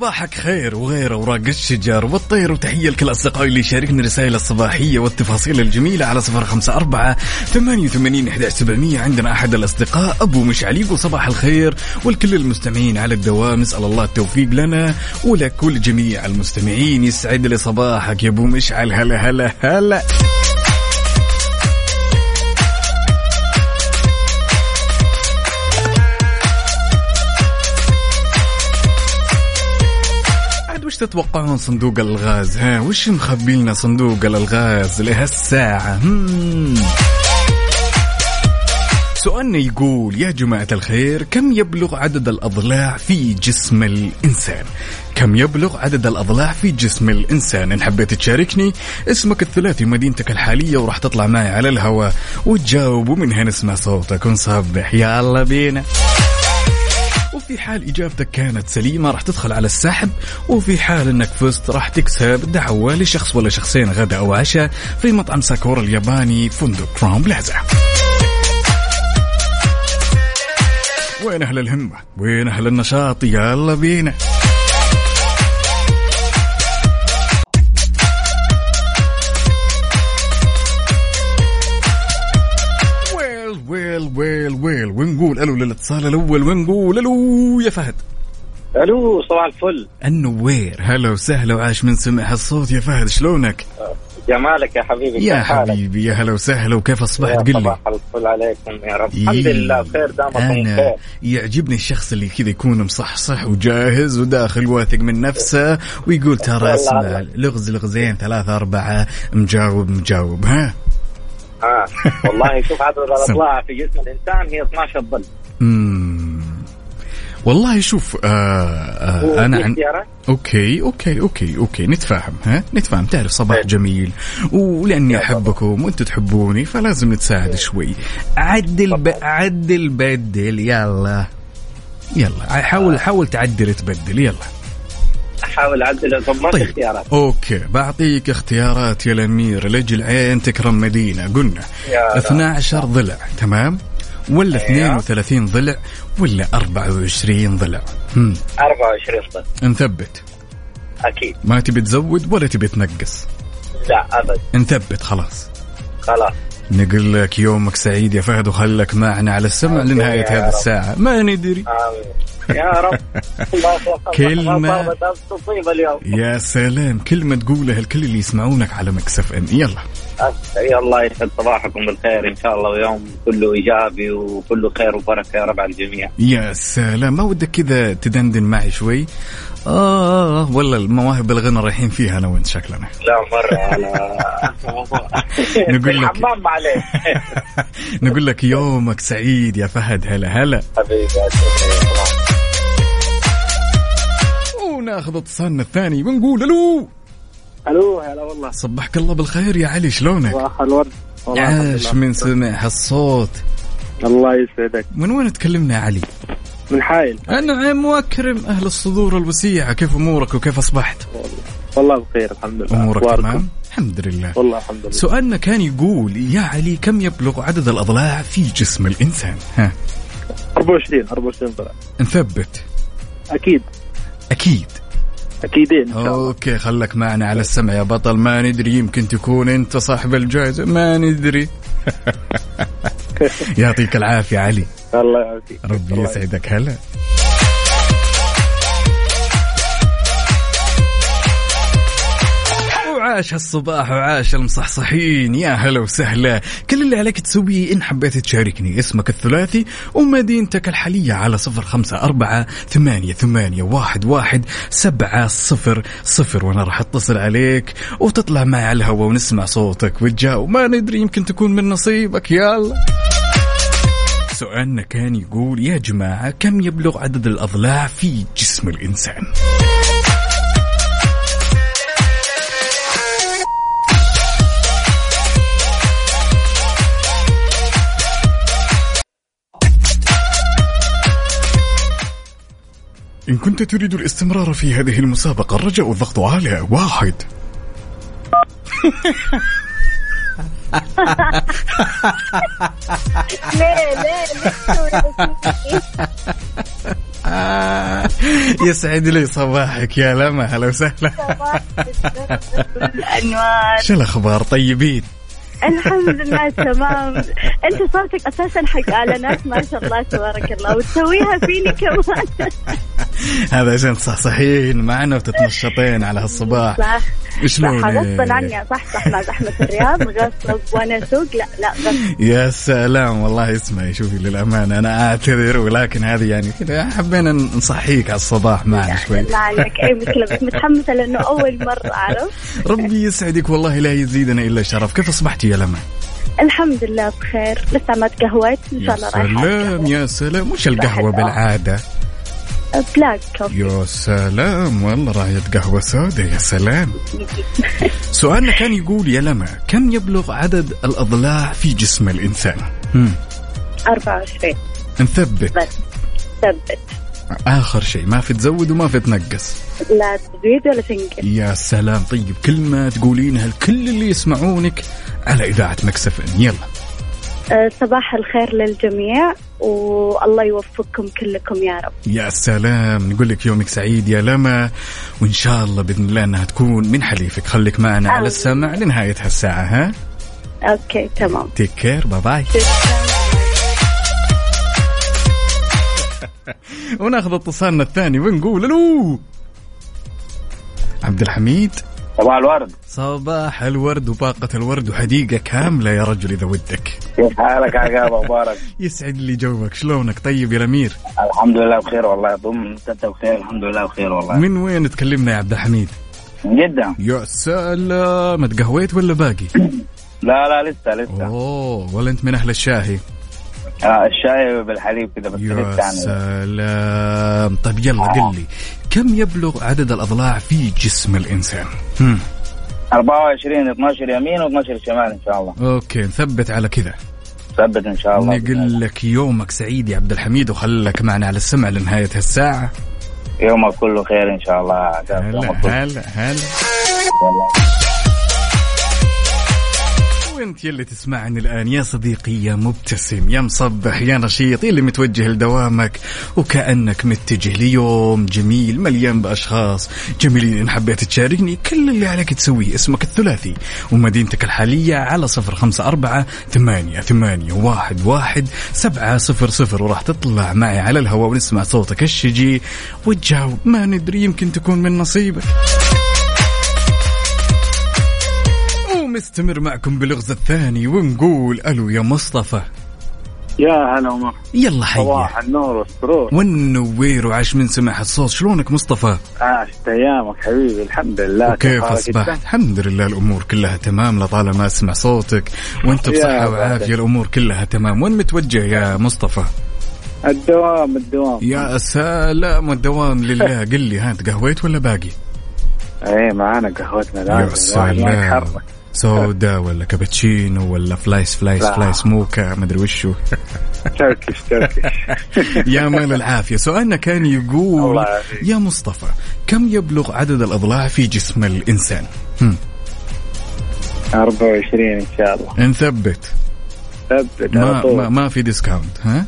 صباحك خير وغير أوراق الشجر والطير وتحية لكل أصدقائي اللي يشاركني الرسائل الصباحية والتفاصيل الجميلة على صفر خمسة أربعة ثمانية وثمانين إحدى سبعمئه عندنا أحد الأصدقاء أبو مشعل يقول صباح الخير والكل المستمعين على الدوام. نسأل الله التوفيق لنا ولكل جميع المستمعين. يسعد لي صباحك يا أبو مشعل. هلا هلا هلا عاد وش تتوقعون صندوق الغاز ها وش مخبي لنا صندوق الألغاز لهالساعة. سؤالنا يقول يا جماعة الخير كم يبلغ عدد الأضلاع في جسم الإنسان؟ كم يبلغ عدد الأضلاع في جسم الإنسان؟ إن حبيت تشاركني اسمك الثلاثي ومدينتك الحالية وراح تطلع معي على الهواء وتجاوب ومنها نسمع صوتك ونصبح يلا بينا. وفي حال إجابتك كانت سليمة راح تدخل على السحب وفي حال إنك فزت راح تكسب دعوة لشخص ولا شخصين غدا أو عشاء في مطعم ساكورا الياباني فندق Crowne Plaza وين أهل الهمة؟ وين أهل النشاط؟ يلا بينا. well well ونقول ألو للاتصال الأول ونقول ألو يا فهد ألو صباح الفل النوير هلا وسهلا وعاش من سمع الصوت يا فهد شلونك؟ جمالك يا حبيبي يا؟ حبيبي يا هلا وسهلا وكيف أصبحت قل لي صباح الفل عليكم يا رب. الحمد لله بخير دامكم بخير يعجبني الشخص اللي كذا يكون مصحصح وجاهز وداخل واثق من نفسه ويقول ترى اسمع. لغز لغزين ثلاثة أربعة مجاوب مجاوب ها والله شوف عدد الاضلاع في جسم الإنسان هي 12 ظل. والله شوف آه آه أنا عن... okay okay okay okay نتفاهم ها؟ نتفاهم. تعرف صباح طيب. جميل. ولأني أحبكم وأنتم تحبوني فلازم نتساعد شوي. عدل ب... عدل بدل يلا. يلا. حاول حاول تعدل تبدل يلا. أحاول اعدل طب ما في طيب. اختيارات okay. بعطيك اختيارات يا الأمير. لاجل عين تكرم مدينة. قلنا يا 12 ضلع. تمام؟ ولا أيوه. 32 ضلع ولا 24 ضلع؟ هم. 24 ظل نثبت أكيد. ما تبي تزود ولا تبي تنقص؟ لا أبد. نثبت خلاص. خلاص. نقول لك يومك سعيد يا فهد وخلك معنا على السمع لنهاية هذه. الساعة. ما ندري. يا رب. كلمة. تصيب اليوم. يا سلام. كلمة تقولها الكل اللي يسمعونك على مكسف ام. يلا. الله يسعد صباحكم بالخير إن شاء الله. ويوم كله إيجابي وكله خير وبركة يا رب على الجميع. يا سلام. ما ودك كذا تدندن معي شوي؟ آه والله المواهب الغنى رايحين فيها أنا وأنت شكلنا لا مرة على نقول لك الحمام معلش نقول لك يومك سعيد يا فهد هلا هلا. حبيبي وناخذ اتصالنا الثاني ونقول ألو. ألو هلا والله. صبحك الله بالخير يا علي شلونك؟ صباح الورد. عاش. من سمع هالصوت؟ الله يسعدك. من وين تكلمنا يا علي؟ من حايل انعم واكرم أهل الصدور الوسيعة كيف أمورك وكيف أصبحت؟ والله بخير الحمد لله. أمورك؟ تمام؟ الحمد لله. والله الحمد لله. سؤالنا كان يقول يا علي كم يبلغ عدد الأضلاع في جسم الإنسان؟ ها. 24 24 طلع. نثبت. أكيد. أكيد. أكيدين أوكي خلك معنا على السمع يا بطل. ما ندري يمكن تكون أنت صاحب الجائزة. ما ندري. يعطيك العافية علي. الله يعافيك. ربي يسعدك. هلا. وعاش هالصباح وعاش المصحصحين. يا هلا وسهلا. كل اللي عليك تسويه إن حبيت تشاركني. اسمك الثلاثي ومدينتك الحالية على صفر خمسة أربعة ثمانية ثمانية واحد واحد سبعة صفر صفر. وأنا راح أتصل عليك وتطلع معي على الهواء ونسمع صوتك. وتجاوب. ما ندري يمكن تكون من نصيبك. يلا. سؤالنا كان يقول يا جماعة كم يبلغ عدد الأضلاع في جسم الإنسان؟ إن كنت تريد الاستمرار في هذه المسابقة الرجاء الضغط على واحد. ليه ليه ليه يسعد لي صباحك يا لما هلا وسهلا. شو الأخبار؟ طيبين؟ الحمد لله تمام. أنت صوتك أساسا حق إعلانات ما شاء الله تبارك الله وتسويها فيني كمان. هذا عشان تصحصحين معنا وتتنشطين على هالصباح. صح؟ صح غصبا عني. صح صح مع زحمة الرياض غصب وأنا أسوق لا لا غصب يا سلام والله اسمعي شوفي للأمانة أنا أعتذر ولكن هذه يعني كذا حبينا نصحيك على الصباح معنا شوي. ما عندك أي مشكلة بس متحمسة لأنه أول مرة اعرف ربي يسعدك والله لا يزيدنا إلا شرف كيف أصبحتي؟ يا لما؟ الحمد لله بخير. لسه ما تقهويت؟ إن يا شاء الله رايحة سلام يا سلام. وش القهوة صح. بالعادة؟ بلاك كوفي. يا سلام. والله راية قهوة سوداء يا سلام. سؤالنا كان يقول يا لما كم يبلغ عدد الأضلاع في جسم الإنسان؟ هم. 24 نثبت. بس. ثبت. آخر شيء ما في تزود وما في تنقص. لا تزيد ولا تنقص. يا سلام طيب كلمة تقولينها لكل اللي يسمعونك على إذاعة Mix FM يلا. أه، صباح الخير للجميع والله يوفقكم كلكم يا رب. يا سلام نقول لك يومك سعيد يا لما وإن شاء الله بإذن الله أنها تكون من حليفك. خليك معنا على آمين. السمع لنهاية هالساعة ها؟ okay تمام. take care bye bye وناخذ اتصالنا الثاني ونقول ألو. عبد الحميد. صباح الورد. صباح الورد وباقة الورد وحديقة كاملة يا رجل إذا ودك. كيف حالك عقاب أخبارك؟ يسعد لي جوك. شلونك؟ طيب يا الأمير؟ الحمد لله بخير والله. ضم انت بخير الحمد لله بخير والله. من وين تكلمنا يا عبد الحميد؟ جدا يا سلام. تقهويت ولا باقي؟ لا لا لسه لسه. أوه ولا أنت من أهل الشاهي؟ آه الشاي بالحليب كده بس يا سلام. طيب يلا قل لي كم يبلغ عدد الأضلاع في جسم الإنسان؟ هم. 24 12 يمين و12 شمال إن شاء الله. أوكي نثبت على كذا. ثبت إن شاء الله. نقول لك يومك سعيد يا عبد الحميد وخلك معنا على السمع لنهاية الساعة. يومك كله خير إن شاء الله. هلا هلا هلا. وانت يلي تسمعني الآن. يا صديقي يا مبتسم يا مصبح يا نشيط يلي متوجه لدوامك. وكأنك متجه ليوم جميل مليان بأشخاص جميلين. إن حبيت تشاركني كل اللي عليك تسويه اسمك الثلاثي ومدينتك الحالية على صفر خمسة أربعة ثمانية ثمانية واحد واحد سبعة صفر صفر. وراح تطلع معي على الهواء ونسمع صوتك الشجي. وتجاوب ما ندري يمكن تكون من نصيبك. ونستمر معكم باللغز الثاني ونقول ألو يا مصطفى. يا هلا ومرحبا. يلا حيا صباح النور والسرور. والنوير وعاش من سمع الصوت. شلونك مصطفى؟ عاشت أيامك حبيبي. الحمد لله. كيف أصبحت؟ الحمد لله الأمور كلها تمام لطالما أسمع صوتك. وأنت يا بصحة. وعافية الأمور كلها تمام. وين متوجه يا مصطفى؟ الدوام الدوام. يا سلام والدوام لله. قل لي ها تقهويت ولا باقي؟ إيه معانا قهوتنا يا لازم الواحد ما سلام سودا ولا كابتشينو ولا فلايس فلايس لا. فلايس موكا مدري وشو. تركش تركش يا مال العافية. سؤالنا كان يقول. يا مصطفى كم يبلغ عدد الأضلاع في جسم الإنسان؟ هم. 24 إن شاء الله. نثبت. ثبت ما, ما, ما في ديسكاونت ها؟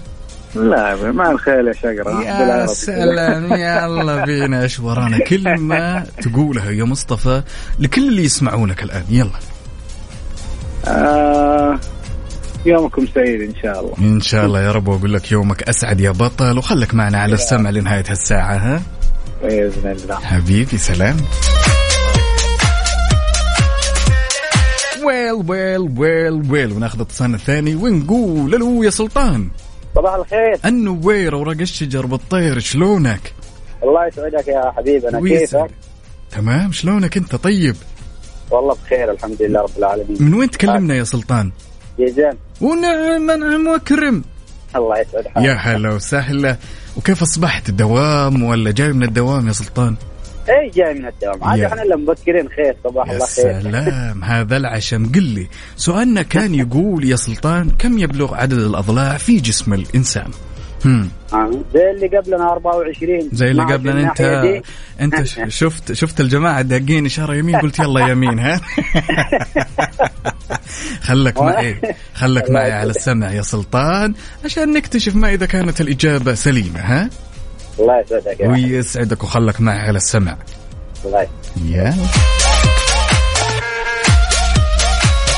لا ما الخيل يا شقرة يا. سلام يلا بينا إيش ورانا كلمة تقولها يا مصطفى لكل اللي يسمعونك الآن. يلا. آه يومكم سعيد إن شاء الله. إن شاء الله يا رب وأقول لك يومك أسعد يا بطل وخلك معنا على السمع لنهاية هالساعة ها؟ بإذن الله. حبيبي سلام. ويل ويل ويل ويل وناخذ اتصالنا الثاني ونقول ألو يا سلطان. صباح الخير. النوير أوراق الشجر بالطير شلونك؟ الله يسعدك يا حبيبنا ويسعد. تمام شلونك أنت طيب؟ والله بخير الحمد لله رب العالمين. من وين تكلمنا يا سلطان؟ جيزان. ونعم انعم وأكرم. الله يسعد حالك يا هلا وسهلا. وكيف أصبحت؟ الدوام ولا جاي من الدوام يا سلطان؟ إيه جاي من الدوام. عاد يا. إحنا اللي مبكرين. خير صباح يا الله خير. سلام. هذا العشم. قل لي سؤالنا كان يقول يا سلطان كم يبلغ عدد الأضلاع في جسم الإنسان؟ هم. آه. زي اللي قبلنا 24 زي اللي ما قبل في انت دي. أنت شفت شفت الجماعة داقين إشارة يمين؟ قلت يلا يمين ها؟ خلك معي. خلك معي على السمع يا سلطان عشان نكتشف ما اذا كانت الإجابة. سليمة ها؟ الله يسعدك ويسعدك وخلك معي على السمع. الله يسعدك.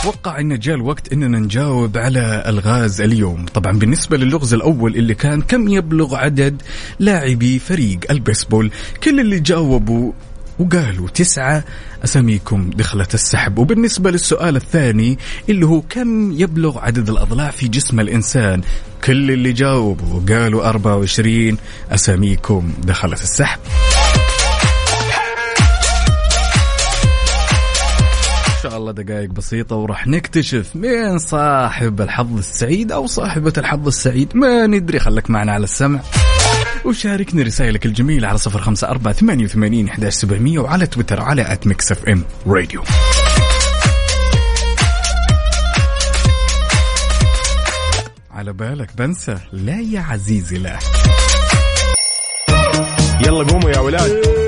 أتوقع إن جاء الوقت إننا نجاوب على ألغاز اليوم. طبعا بالنسبة للغز الأول اللي كان كم يبلغ عدد لاعبي فريق البيسبول؟ كل اللي جاوبوا وقالوا تسعة أساميكم دخلت السحب. وبالنسبة للسؤال الثاني اللي هو كم يبلغ عدد الأضلاع في جسم الإنسان؟ كل اللي جاوبوا وقالوا 24 أساميكم دخلت السحب. الله دقائق بسيطة وراح نكتشف مين صاحب الحظ السعيد أو صاحبة الحظ السعيد. ما ندري خلك معنا على السمع. وشاركني رسائلك الجميلة على صفر خمسة أربعة ثمانية وثمانين إحداش سبعمية وعلى تويتر على at Mix FM Radio على بالك بنسى. لا يا عزيزي لا. يلا قوموا يا ولاد.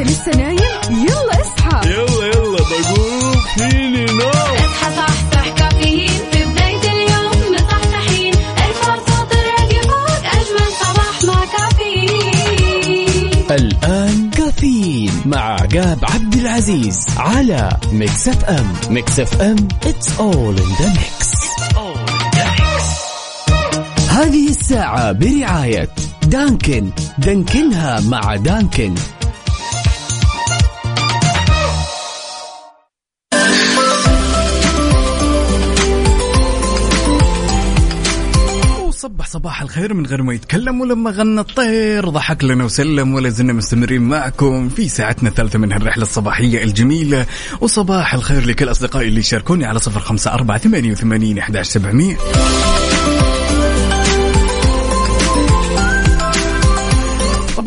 انت لسه نايم يلا اصحى. يلا يلا بقوم فيني نوم اصحى صحصح كافيين. في بداية اليوم مصحصحين. الفرصة تراك فوق أجمل صباح مع كافيين. الآن كافيين مع عقاب عبد العزيز على Mix FM. Mix FM it's all in the mix. هذه الساعة برعاية Dunkin. دانكنها مع Dunkin. صباح الخير من غير ما يتكلم ولما غنى الطير. ضحك لنا وسلم ولا زلنا مستمرين معكم في ساعتنا الثالثة من هالرحلة الصباحية الجميلة. وصباح الخير لكل أصدقائي اللي يشاركوني على صفر خمسة أربعة ثمانية وثمانين إحداش سبعمية.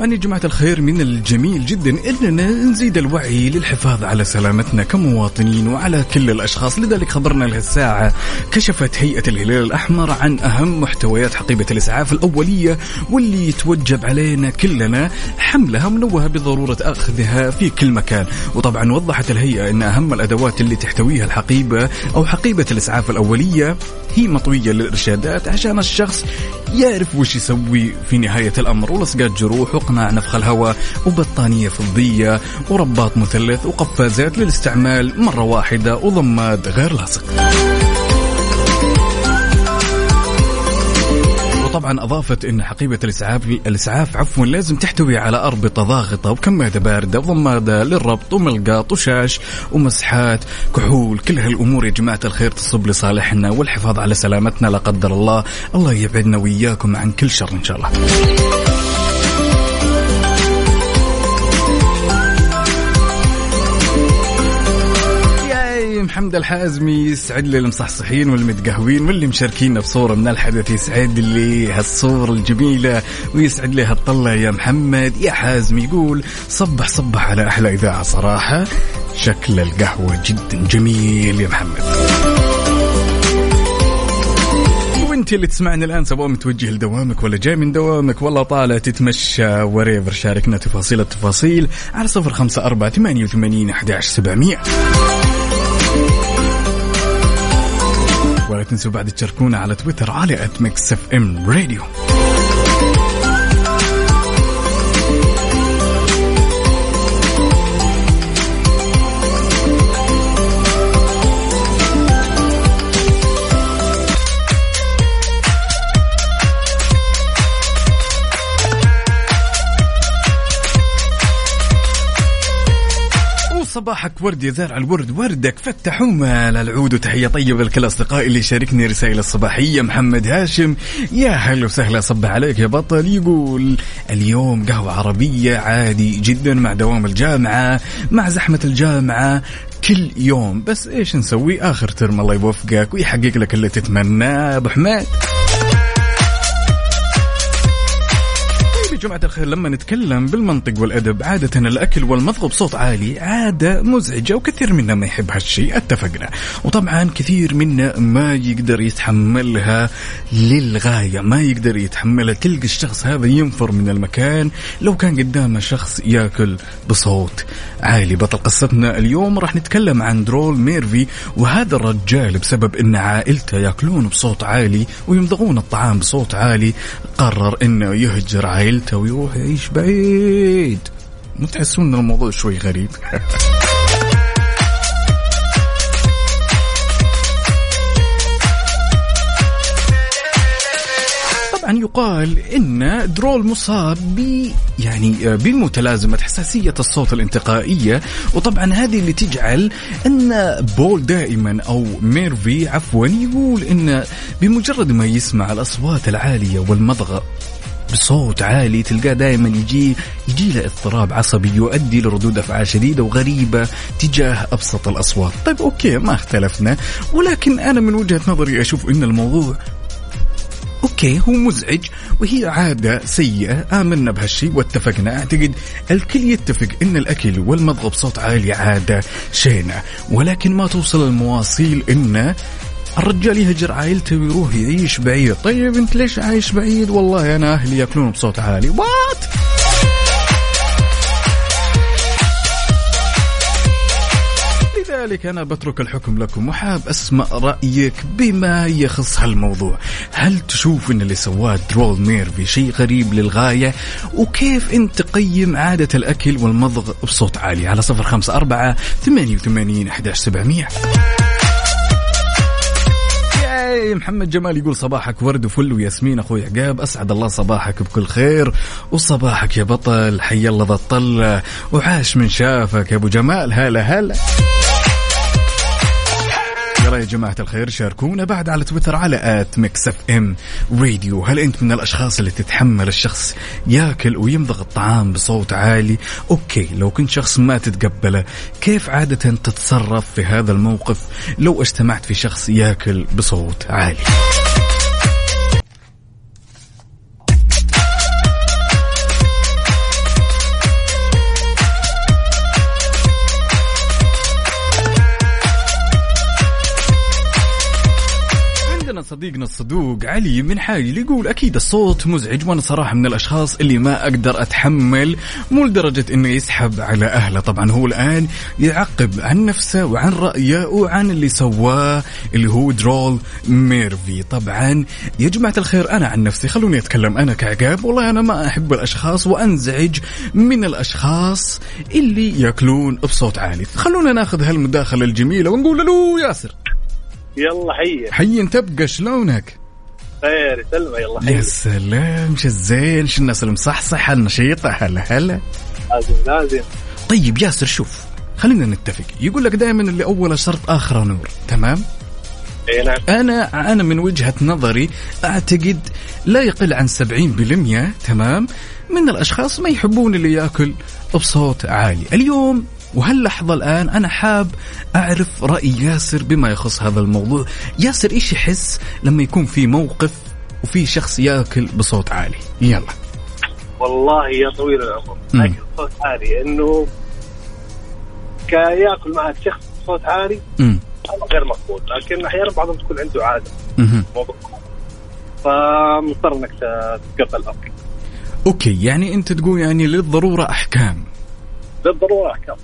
طبعا يا جماعة الخير من الجميل جدا إننا نزيد الوعي للحفاظ على سلامتنا كمواطنين وعلى كل الأشخاص. لذلك خبرنا لهالساعة كشفت هيئة الهلال الأحمر عن أهم محتويات حقيبة الإسعاف الأولية واللي يتوجب علينا كلنا حملها منوهة بضرورة أخذها في كل مكان. وطبعا وضحت الهيئة إن أهم الأدوات اللي تحتويها الحقيبة أو حقيبة الإسعاف الأولية هي مطوية للإرشادات عشان الشخص يعرف وش يسوي في نهاية الأمر. ولصقات جروح وقناع نفخ الهواء وبطانية فضية ورباط مثلث وقفازات للاستعمال مرة واحدة وضماد غير لاصق. وطبعا أضافت إن حقيبة الاسعاف الإسعاف عفوا لازم تحتوي على أربطة ضاغطة وكمادة باردة وضمادة للربط وملقاط وشاش ومسحات. كحول كل هالأمور يا جماعة الخير تصب لصالحنا والحفاظ على سلامتنا لا قدر الله. الله يبعدنا وإياكم عن كل شر إن شاء الله. محمد الحازمي يسعد لي المصحصحين والمتقهوين واللي مشاركينا بصورة من الحدث يسعد لي هالصورة الجميلة ويسعد لي هالطلة يا محمد. يا حازم يقول صبح صبح على أحلى إذاعة. صراحة شكل القهوة جدا جميل يا محمد. وانت اللي تسمعني الآن سواء متوجه لدوامك ولا جاي من دوامك ولا طالع تتمشى وريفر شاركنا تفاصيل التفاصيل على صفر خمسة أربعة ثمانية وثمانين أحداش سبعمية. ولا تنسوا بعد تشاركونا على تويتر على at Mix FM Radio صباحك ورد يا زارع الورد وردك فتح ومال العود. وتحية طيبة لكل أصدقائي اللي شاركني رسائل الصباحية. محمد هاشم يا هلا وسهلا صبح عليك يا بطل. يقول اليوم قهوة عربية عادي جدا مع دوام الجامعة مع زحمة الجامعة كل يوم. بس إيش نسوي؟ آخر ترم الله يوفقك ويحقق لك اللي تتمناه. أبو حماد جماعة الخير لما نتكلم بالمنطق والأدب عادة الأكل والمضغ بصوت عالي عادة مزعجة وكثير منا ما يحب هالشيء اتفقنا. وطبعا كثير منا ما يقدر يتحملها للغاية ما يقدر يتحملها. تلقى الشخص هذا ينفر من المكان لو كان قدامه شخص ياكل بصوت عالي. بطل قصتنا اليوم راح نتكلم عن درول ميرفي وهذا الرجال بسبب إن عائلته ياكلون بصوت عالي ويمضغون الطعام بصوت عالي قرر إنه يهجر عائلته. ويروح يعيش بعيد. مو تحسون إن الموضوع شوي غريب. طبعا يقال إن درول مصاب ب يعني بمتلازمه حساسية الصوت الانتقائية. وطبعا هذه اللي تجعل إن بول دائما أو ميرفي عفوا يقول إن بمجرد ما يسمع الأصوات العالية والمضغ بصوت عالي تلقاه دائما يجي يجي له اضطراب عصبي يؤدي لردود أفعال شديدة وغريبة تجاه أبسط الأصوات، طيب okay ما اختلفنا ولكن أنا من وجهة نظري أشوف إن الموضوع okay هو مزعج وهي عادة سيئة آمنا بهالشيء واتفقنا. أعتقد الكل يتفق إن الأكل والمضغ بصوت عالي عادة شينة ولكن ما توصل المواصيل انه الرجال يهجر عائلته ويروح يعيش بعيد. طيب انت ليش عايش بعيد؟ والله أنا أهلي ياكلون بصوت عالي. what لذلك أنا بترك الحكم لكم وحاب أسمع رأيك بما يخص هالموضوع. هل تشوف أن اللي سواه درول ميرفي شيء غريب للغاية؟ وكيف أنت تقيم عادة الأكل والمضغ بصوت عالي؟ على صفر خمسة أربعة ثمانية وثمانين أحداش سبعمية. ياي محمد جمال يقول صباحك ورد وفل وياسمين أخوي عقاب. أسعد الله صباحك بكل خير. وصباحك يا بطل حي الله ذا الطلة وعاش من شافك يا أبو جمال. هلا هلا. يلا يا جماعة الخير شاركونا بعد على تويتر على at Mix FM Radio. هل أنت من الأشخاص اللي تتحمل الشخص ياكل ويمضغ الطعام بصوت عالي؟ أوكي لو كنت شخص ما تتقبله كيف عادة تتصرف في هذا الموقف لو اجتمعت في شخص ياكل بصوت عالي؟ صديقنا الصدوق علي من حايل يقول أكيد الصوت مزعج وأنا صراحة من الأشخاص اللي ما أقدر أتحمل مو لدرجة إنه يسحب على أهله. طبعا هو الآن يعقب عن نفسه وعن رأيه وعن اللي سواه اللي هو درول ميرفي. طبعا يا جماعة الخير أنا عن نفسي خلوني أتكلم أنا كعقاب. والله أنا ما أحب الأشخاص وأنزعج من الأشخاص اللي يأكلون بصوت عالي. خلونا ناخذ هالمداخلة الجميلة ونقول له ياسر. يلا حي. حي تبقى شلونك؟ خير يسلمك يلا يا حي سلام شو الزين؟ شو الناس المصحصحة النشيطة هلا هلا. لازم لازم. طيب ياسر شوف خلينا نتفق. يقول لك دائما اللي أول شرط آخره نور تمام؟ اي نعم. أنا أنا من وجهة نظري أعتقد لا يقل عن 70% تمام؟ من الأشخاص ما يحبون اللي يأكل بصوت عالي. اليوم وهاللحظة الآن أنا حاب أعرف رأي ياسر بما يخص هذا الموضوع. ياسر إيش يحس لما يكون في موقف وفي شخص يأكل بصوت عالي؟ يلا. والله يا طويل العمر. مم. لكن صوت عالي إنه كيأكل معك شخص صوت عالي امم هذا غير مقبول لكن أحيانا بعضهم تكون عنده عادة. فمضطر إنك تتقبل الأمر. أوكي يعني أنت تقول يعني للضرورة أحكام. بالضروره أحكام.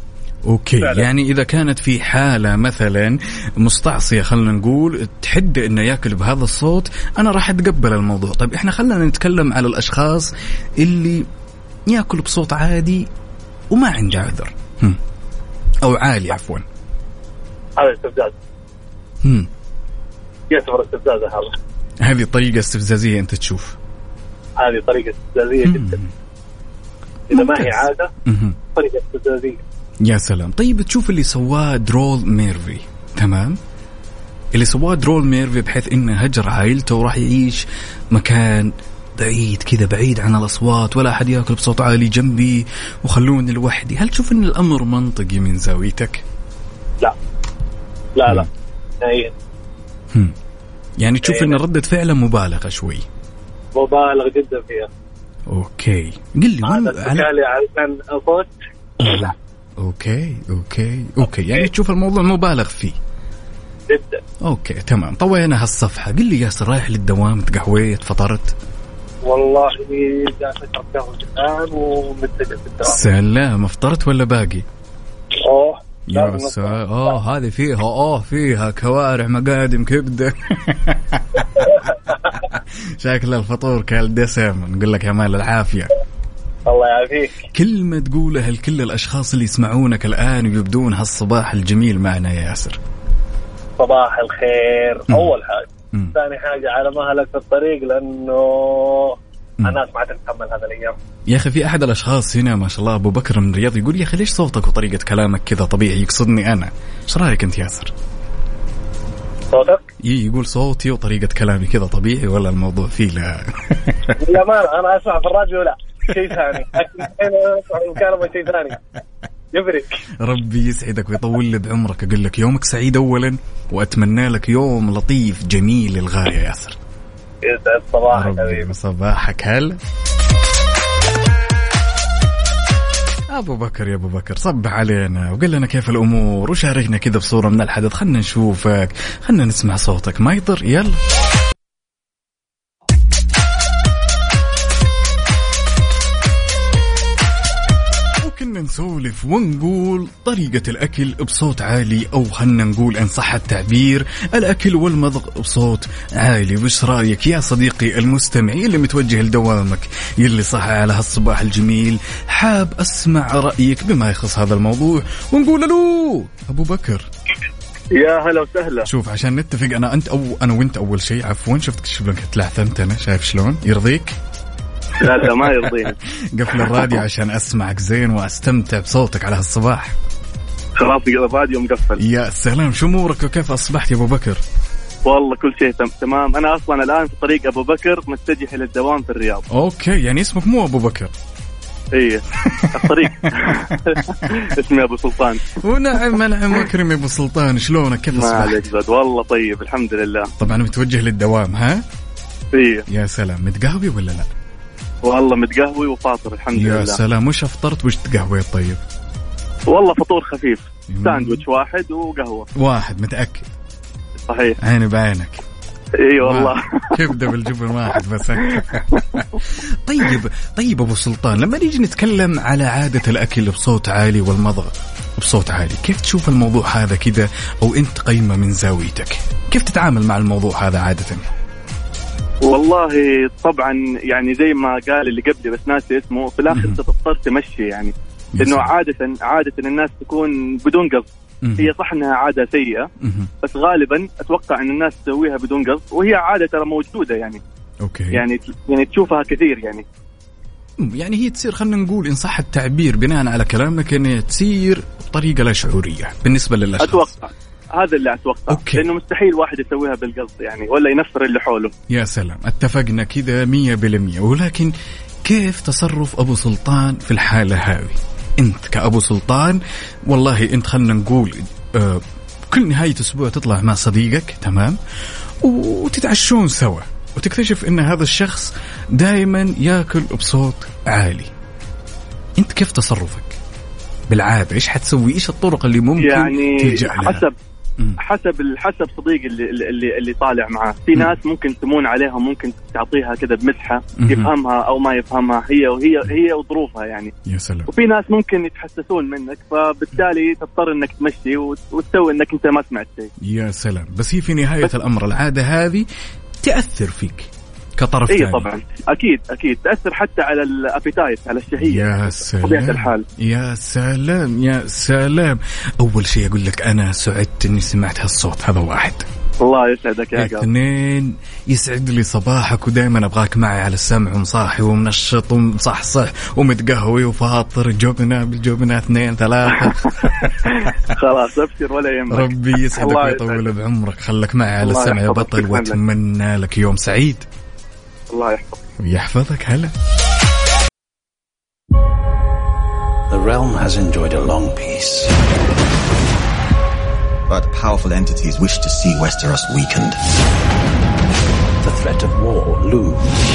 أوكي فعلا. يعني إذا كانت في حالة مثلا مستعصية خلينا نقول تحد انه يأكل بهذا الصوت أنا راح أتقبل الموضوع طيب إحنا خلينا نتكلم على الأشخاص اللي يأكل بصوت عادي وما عنده عذر هم. أو عالي عفوا هذا استفزاز هم. يعتبر استفزاز هذا هذه طريقة استفزازية أنت تشوف هذه طريقة استفزازية جدا. إذا ما هي. عادة. طريقة استفزازية يا سلام. طيب تشوف اللي سواه درول ميرفي تمام؟ اللي سواه درول ميرفي بحيث إنه هجر عائلته وراح يعيش مكان بعيد كذا بعيد عن الأصوات ولا أحد يأكل بصوت عالي جنبي وخلوني لوحدي. هل تشوف إن الأمر منطقي من زاويتك؟ لا. لا لا. نهائيا. هم. يعني تشوف. إن ردة فعله مبالغة شوي. مبالغ جدا فيها. okay. قل لي وين على... علشان صوت لا. okay okay okay. يعني تشوف الموضوع مبالغ فيه. جدا. okay تمام. طوينا هالصفحة. قل لي ياسر رايح للدوام تقهويت فطرت؟ والله اشرب قهوه الآن ومتجه في الدوام. سلام. أفطرت ولا باقي؟ أوه. يا سلام. آه هذه فيها آه فيها كوارع مقادم كبدة. شكل الفطور كالدسم. نقول لك يا مال العافية. الله يعافيك. كلمة تقولها لكل الأشخاص اللي يسمعونك الآن ويبدون هالصباح الجميل معنا يا ياسر. صباح الخير. مم. أول حاجة. مم. ثاني حاجة على مهلك في الطريق لأنه مم. الناس ما تتحمل هذا الأيام. يا أخي في أحد الأشخاص هنا ما شاء الله أبو بكر من الرياض يقول يا أخي ليش صوتك وطريقة كلامك كذا طبيعي؟ يقصدني أنا. إيش رأيك أنت ياسر؟ صوتك؟ يقول صوتي وطريقة كلامي كذا طبيعي ولا الموضوع فيه لا؟ للامانه أنا أسمع في الراديو لا. شيء ثاني. المكالمه شيء ثاني يفرق. ربي يسعدك ويطول لي بعمرك. أقول لك يومك سعيد اولا وأتمنى لك يوم لطيف جميل للغاية يا ياسر. يسعد صباحك حبيبي. صباحك. هلا أبو بكر يا أبو بكر صبح علينا وقل لنا كيف الأمور وشاركنا كذا بصورة من الحدث. خلنا نشوفك خلنا نسمع صوتك. ما يضر يلا. نسولف ونقول طريقة الأكل بصوت عالي أو خلنا نقول إن صح التعبير الأكل والمضغ بصوت عالي. وش رأيك يا صديقي المستمع اللي متوجه لدوامك يلي صح على هالصباح الجميل حاب أسمع رأيك بما يخص هذا الموضوع ونقول له أبو بكر. يا هلا وسهلا. شوف عشان نتفق أنا أنت أو أنا وأنت أول شيء عفوا شفتك شلون تلعثمت أنا شايف شلون؟ يرضيك؟ لا لا ما يرضيني. قفل الراديو عشان أسمعك زين وأستمتع بصوتك على هالصباح خلاص الراديو مقفل. يا سلام شو أمورك وكيف أصبحت يا أبو بكر؟ والله كل شيء تم- تمام. أنا أصلا الآن في طريق أبو بكر متجه إلى الدوام في الرياض. أوكي يعني اسمك مو أبو بكر. اي الطريق. اسمي أبو سلطان. ونعم نعم أكرم يا أبو سلطان. شلونك؟ كيف ما أصبحت؟ عليك زاد. والله طيب الحمد لله. طبعا متوجه للدوام ها؟ اي يا سلام. متقهوي ولا لا؟ والله متقهوي وفاطر الحمد يا لله. سلام وش أفطرت؟ وش تقهويت طيب؟ والله فطور خفيف. ساندويتش واحد وقهوة. واحد متأكد؟ صحيح. عيني بعينك. إي والله. كبده بالجبن واحد بس؟ طيب طيب أبو سلطان لما نيجي نتكلم على عادة الأكل بصوت عالي والمضغ بصوت عالي كيف تشوف الموضوع هذا كذا أو أنت قيمة من زاويتك. كيف تتعامل مع الموضوع هذا عادة؟ والله طبعا يعني زي ما قال اللي قبلي بس ناسي اسمه في الآخر. تضطر تمشي يعني لأنه. عاده عادة الناس تكون بدون قصد. هي صح إنها عادة سيئة. بس غالبا أتوقع إن الناس تسويها بدون قصد وهي عادة ترى موجودة يعني okay يعني يعني تشوفها كثير يعني يعني هي تصير خلينا نقول إن صح التعبير بناء على كلامك انها تصير بطريقة لا شعورية بالنسبة للأشخاص أتوقع هذا اللي أتوقع. okay. لأنه مستحيل واحد يسويها بالقصد يعني ولا ينفر اللي حوله. يا سلام اتفقنا كذا مية بالمية. ولكن كيف تصرف أبو سلطان في الحالة هذه؟ أنت كأبو سلطان والله أنت خلنا نقول آه كل نهاية أسبوع تطلع مع صديقك تمام؟ وتتعشون سوا وتكتشف أن هذا الشخص دائما يأكل بصوت عالي. أنت كيف تصرفك؟ بالعادة إيش حتسوي؟ إيش الطرق اللي ممكن يعني تلجأ لها؟ حسب حسب حسب صديقي اللي اللي اللي طالع معاه. في ناس ممكن تمون عليها ممكن تعطيها بمزحه مهم. يفهمها أو ما يفهمها. هي وهي هي وظروفها يعني. يا سلام. وفي ناس ممكن يتحسسون منك فبالتالي تضطر إنك تمشي وت- وتسوي إنك أنت ما سمعت شيء. يا سلام. بس هي في نهاية الأمر. العادة هذه تأثر فيك. كطرف اي ثاني. طبعا. أكيد أكيد. تأثر حتى على الأبيتايت على الشهية. يا طبيعه سلام. الحال. يا سلام يا سلام. أول شيء أقول لك أنا سعدت إني سمعت هالصوت هذا واحد. الله يسعدك يا قلب اثنين يسعد لي صباحك ودائما أبغاك معي على السمع ومصاحي ومنشط ومصحصح ومتقهوي وفاطر. جبنه بالجبنة اثنين ثلاثة. خلاص أبشر ولا يهمك. ربي يسعدك ويطول بعمرك خلك معي على السمع يا بطل. وأتمنى لك يوم سعيد. الله يحفظك ويحفظك هلا The realm has enjoyed a long peace. But powerful entities wish to see Westeros weakened. The threat of war looms.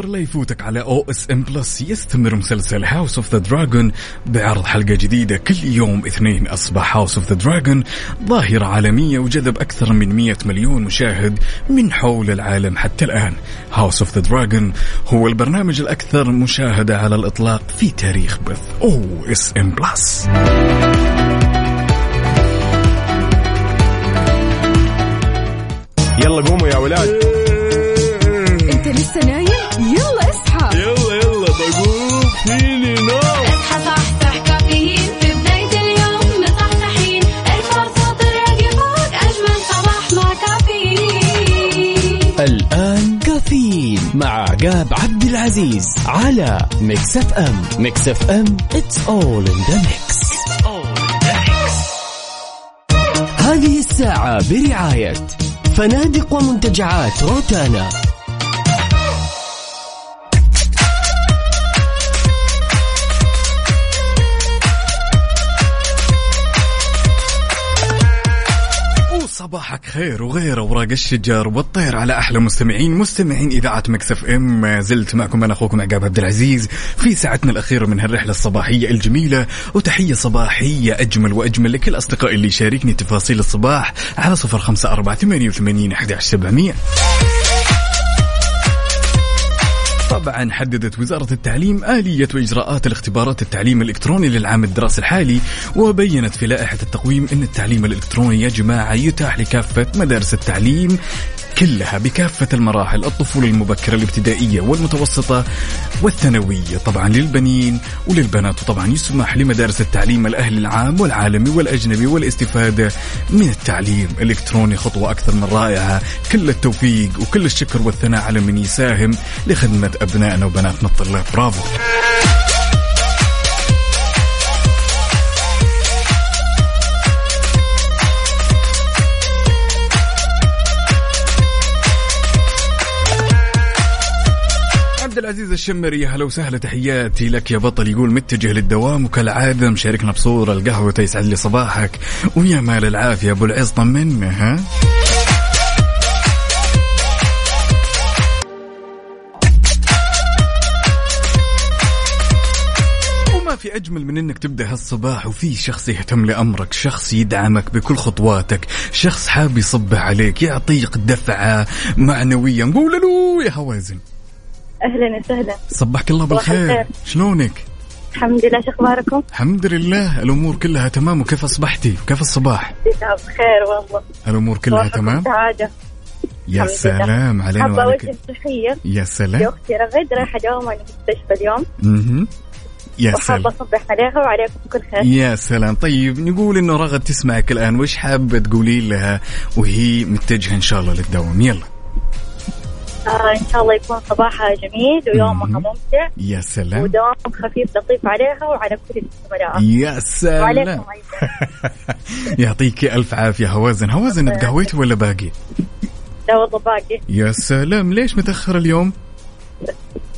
سبتمبر لا يفوتك على OSN Plus يستمر مسلسل House of the Dragon بعرض حلقة جديدة كل يوم اثنين. أصبح House of the Dragon ظاهرة عالمية وجذب أكثر من 100 مليون مشاهد من حول العالم حتى الآن. House of the Dragon هو البرنامج الأكثر مشاهدة على الإطلاق في تاريخ بث OSN Plus يلا قوموا يا ولاد. مع عقاب عبد العزيز على Mix FM. Mix FM it's all in the mix. هذه الساعة برعاية فنادق ومنتجعات روتانا. وصباحك خير وغير أوراق الشجر والطير على أحلى مستمعين مستمعين إذاعة مكسف إم. ما زلت معكم أنا أخوكم عقاب عبد العزيز في ساعتنا الأخيرة من هالرحلة الصباحية الجميلة وتحية صباحية أجمل وأجمل لكل أصدقائي اللي يشاركني تفاصيل الصباح على صفر خمسة أربعة ثمانية وثمانين احدى سبعمئه طبعا حددت وزارة التعليم آلية وإجراءات الاختبارات التعليم الإلكتروني للعام الدراسي الحالي وبينت في لائحة التقويم أن التعليم الإلكتروني يا جماعة يتاح لكافة مدارس التعليم كلها بكافة المراحل الطفولة المبكرة الابتدائية والمتوسطة والثانوية طبعا للبنين وللبنات وطبعا يسمح لمدارس التعليم الأهلي العام والعالمي والأجنبي والاستفادة من التعليم الإلكتروني خطوة أكثر من رائعة. كل التوفيق وكل الشكر والثناء على من يساهم لخدمة أبنائنا وبناتنا الطلاب. برافو. العزيز الشمري هلا وسهلا تحياتي لك يا بطل. يقول متجه للدوام وكالعادة مشاركنا بصوره القهوة يسعد لي صباحك. ويا مال العافية أبو العز طمنا ها؟ في أجمل من أنك تبدأ هالصباح وفي شخص يهتم لأمرك شخص يدعمك بكل خطواتك شخص حاب يصبح عليك يعطيك دفعة معنوية. نقول له يا هوازن. أهلا وسهلا. صبحك الله بالخير. الخير. شلونك؟ الحمد لله شو أخباركم؟ الحمد لله. الأمور كلها تمام. وكيف أصبحتي؟ وكيف الصباح؟ بخير والله. الأمور كلها تمام؟ سعادة. يا. سلام علينا حابة وعليك. تحية يا سلام. لاختي رغد رايحة دوام المستشفى اليوم. مهم. يا سلام. أصبح عليها وعليكم كل خير. يا سلام. طيب نقول إنه رغد تسمعك الآن. وش حابة تقولي لها وهي متجهة إن شاء الله للدوام؟ يلا. آه إن شاء الله يكون صباحها جميل ويومها مم. ممتع. يا سلام. ودوام خفيف لطيف عليها وعلى كل الزملاء يا سلام. وعليكم أيضا. يعطيك ألف عافية. هوازن هوازن تقهويتي ولا باقي؟ لا والله باقي. يا سلام. ليش متأخر اليوم؟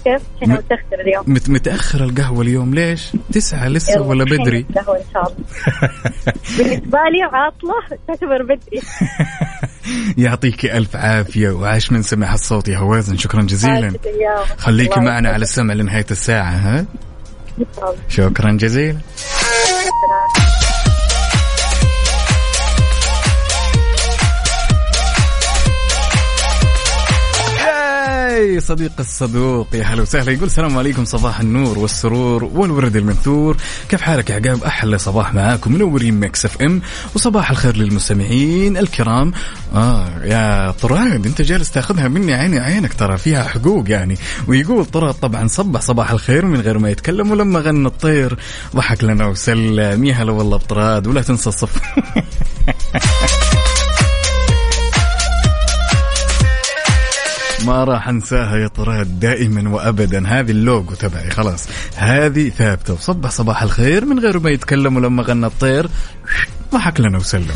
كيف؟ كنا متأخر اليوم؟ مت متأخر القهوة اليوم ليش؟ تسعة لسه ولا بدري؟ القهوة إن شاء الله. بالنسبة لي عاطلة تعتبر بدري. يعطيك ألف عافية وعاش من سمع الصوت يا هوازن شكرا جزيلا. خليكي معنا. على السمع لنهاية الساعة ها. شكرا جزيلا ياي صديق الصدوق. يا هلا وسهلا. يقول السلام عليكم. صباح النور والسرور والورد المنثور. كيف حالك يا عقاب؟ أحلى صباح معاكم. منورين Mix FM. وصباح الخير للمستمعين. الكرام. آه يا طراد أنت جالس تأخذها مني عيني عينك ترى. فيها حقوق يعني. ويقول طراد طبعا صبح صباح الخير من غير ما يتكلم ولما غنى الطير. ضحك لنا وسلم. يا هلا والله بطراد ولا تنسى الصف. ما راح انساها يا طراد دائما وابدا. هذه اللوجو تبعي خلاص. هذه ثابتة. وصبح صباح الخير من غير ما يتكلم ولما غنى الطير. ضحك لنا وسلم.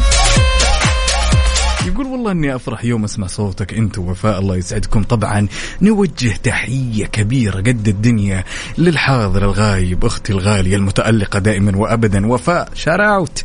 يقول والله إني أفرح يوم أسمع صوتك أنت ووفاء الله يسعدكم. طبعا نوجه تحية كبيرة قد الدنيا للحاضر الغايب أختي الغالية المتألقة دائما وابدا. وفاء شاراوت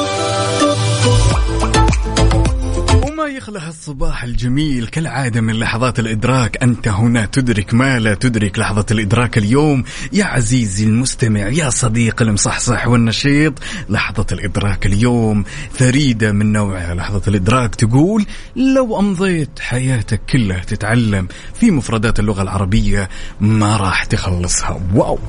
وما يخلى هالصباح الجميل كالعادة من لحظات الإدراك. أنت هنا تدرك ما لا تدرك لحظة الإدراك اليوم. يا عزيزي المستمع يا صديق المصحصح والنشيط لحظة الإدراك اليوم فريدة من نوعها لحظة الإدراك تقول لو أمضيت حياتك كلها تتعلم في مفردات اللغة العربية ما راح تخلصها. واو!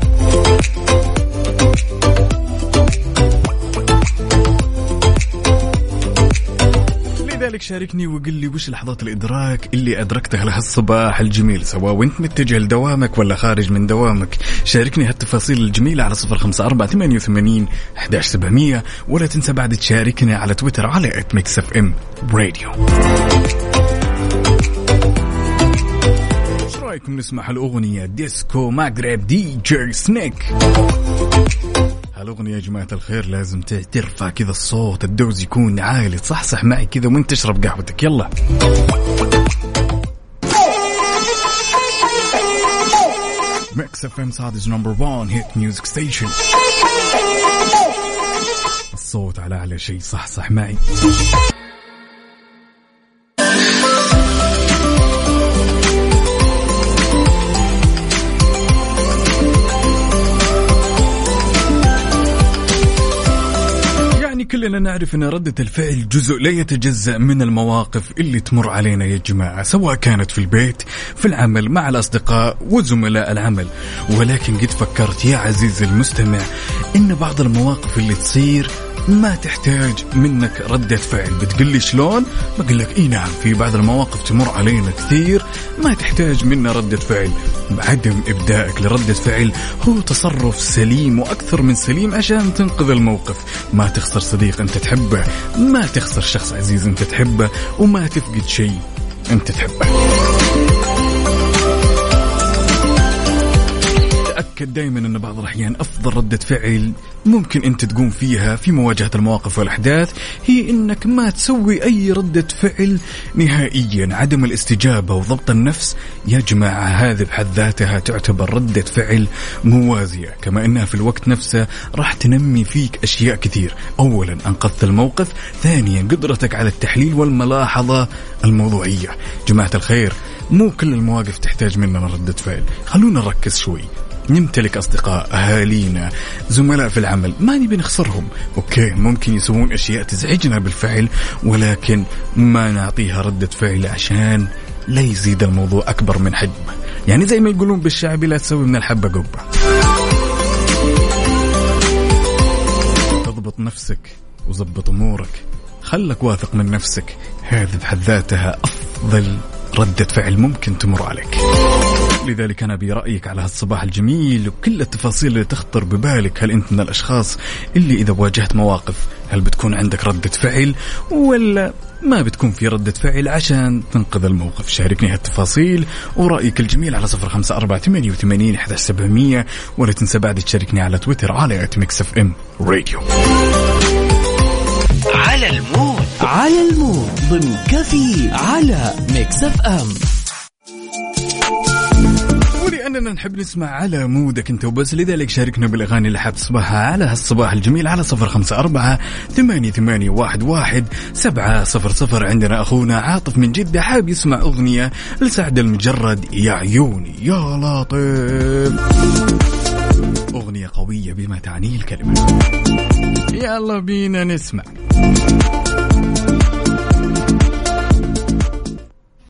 لذلك شاركني وقل لي وش لحظات الإدراك اللي أدركتها لهالصباح الجميل سواء وانت متجه لدوامك ولا خارج من دوامك. شاركني هالتفاصيل الجميلة على صفر خمسة أربعة ثمانية وثمانين أحداش سبعمية. ولا تنسى بعد تشاركنا على تويتر على at Mix FM Radio رأيكم نسمع هالأغنية؟ Disco Maghreb DJ Snake هالأغنية يا جماعة الخير لازم ترفع كذا الصوت الدوز يكون عالي. تصحصح معي كذا وانت تشرب قهوتك. يلا. Mix FM Saudi's number 1 hit music station الصوت على أعلى شيء. صحصح معي. كلنا نعرف إن ردة الفعل جزء لا يتجزأ من المواقف اللي تمر علينا يا جماعة سواء كانت في البيت في العمل مع الأصدقاء وزملاء العمل. ولكن قد فكرت يا عزيزي المستمع إن بعض المواقف اللي تصير ما تحتاج منك ردة فعل. بتقول لي شلون؟ بقول لك إي نعم في بعض المواقف تمر علينا كثير. ما تحتاج منا ردة فعل. عدم إبدائك لردة فعل هو تصرف سليم وأكثر من سليم عشان تنقذ الموقف. ما تخسر صديق أنت تحبه ما تخسر شخص عزيز أنت تحبه وما تفقد شيء أنت تحبه. تأكد دائما أن بعض الأحيان أفضل ردة فعل ممكن أنت تقوم فيها في مواجهة المواقف والأحداث هي أنك ما تسوي أي ردة فعل نهائيا. عدم الاستجابة وضبط النفس يا جماعة هذه بحد ذاتها تعتبر ردة فعل موازية. كما أنها في الوقت نفسه راح تنمي فيك أشياء كثير. أولا أنقذت الموقف. ثانيا قدرتك على التحليل والملاحظة الموضوعية. جماعة الخير مو كل المواقف تحتاج مننا ردة فعل. خلونا نركز شوي. نمتلك أصدقاء أهالينا زملاء في العمل. ما نبي نخسرهم أوكي ممكن يسوون أشياء تزعجنا بالفعل ولكن ما نعطيها ردة فعل عشان لا يزيد الموضوع أكبر من حجمه. يعني زي ما يقولون بالشعبي لا تسوي من الحبة قبة. اضبط نفسك وظبط أمورك. خلك واثق من نفسك. هذه بحد ذاتها أفضل ردة فعل ممكن تمر عليك. لذلك أنا برأيك على هالصباح الجميل وكل التفاصيل اللي تخطر ببالك هل أنت من الأشخاص اللي إذا واجهت مواقف هل بتكون عندك ردة فعل؟ ولا ما بتكون في ردة فعل عشان تنقذ الموقف؟ شاركني هالتفاصيل ورأيك الجميل على صفر خمسة أربعة ثمانية وثمانين إحدى سبعمية. ولا تنسى بعد تشاركني على تويتر على Mix FM Radio على المود. على المود. ضمن كفي على Mix FM ولأننا نحب نسمع على مودك أنت وبس. لذلك شاركنا بالأغاني اللي حاب تسمعها على هالصباح الجميل على صفر خمسة أربعة ثمانية, ثمانية واحد, واحد سبعة صفر صفر. عندنا أخونا عاطف من جدة حاب يسمع أغنية لسعد المجرد يا عيوني يا لطيف. أغنية قوية بما تعنيه الكلمة. يلا بينا نسمع.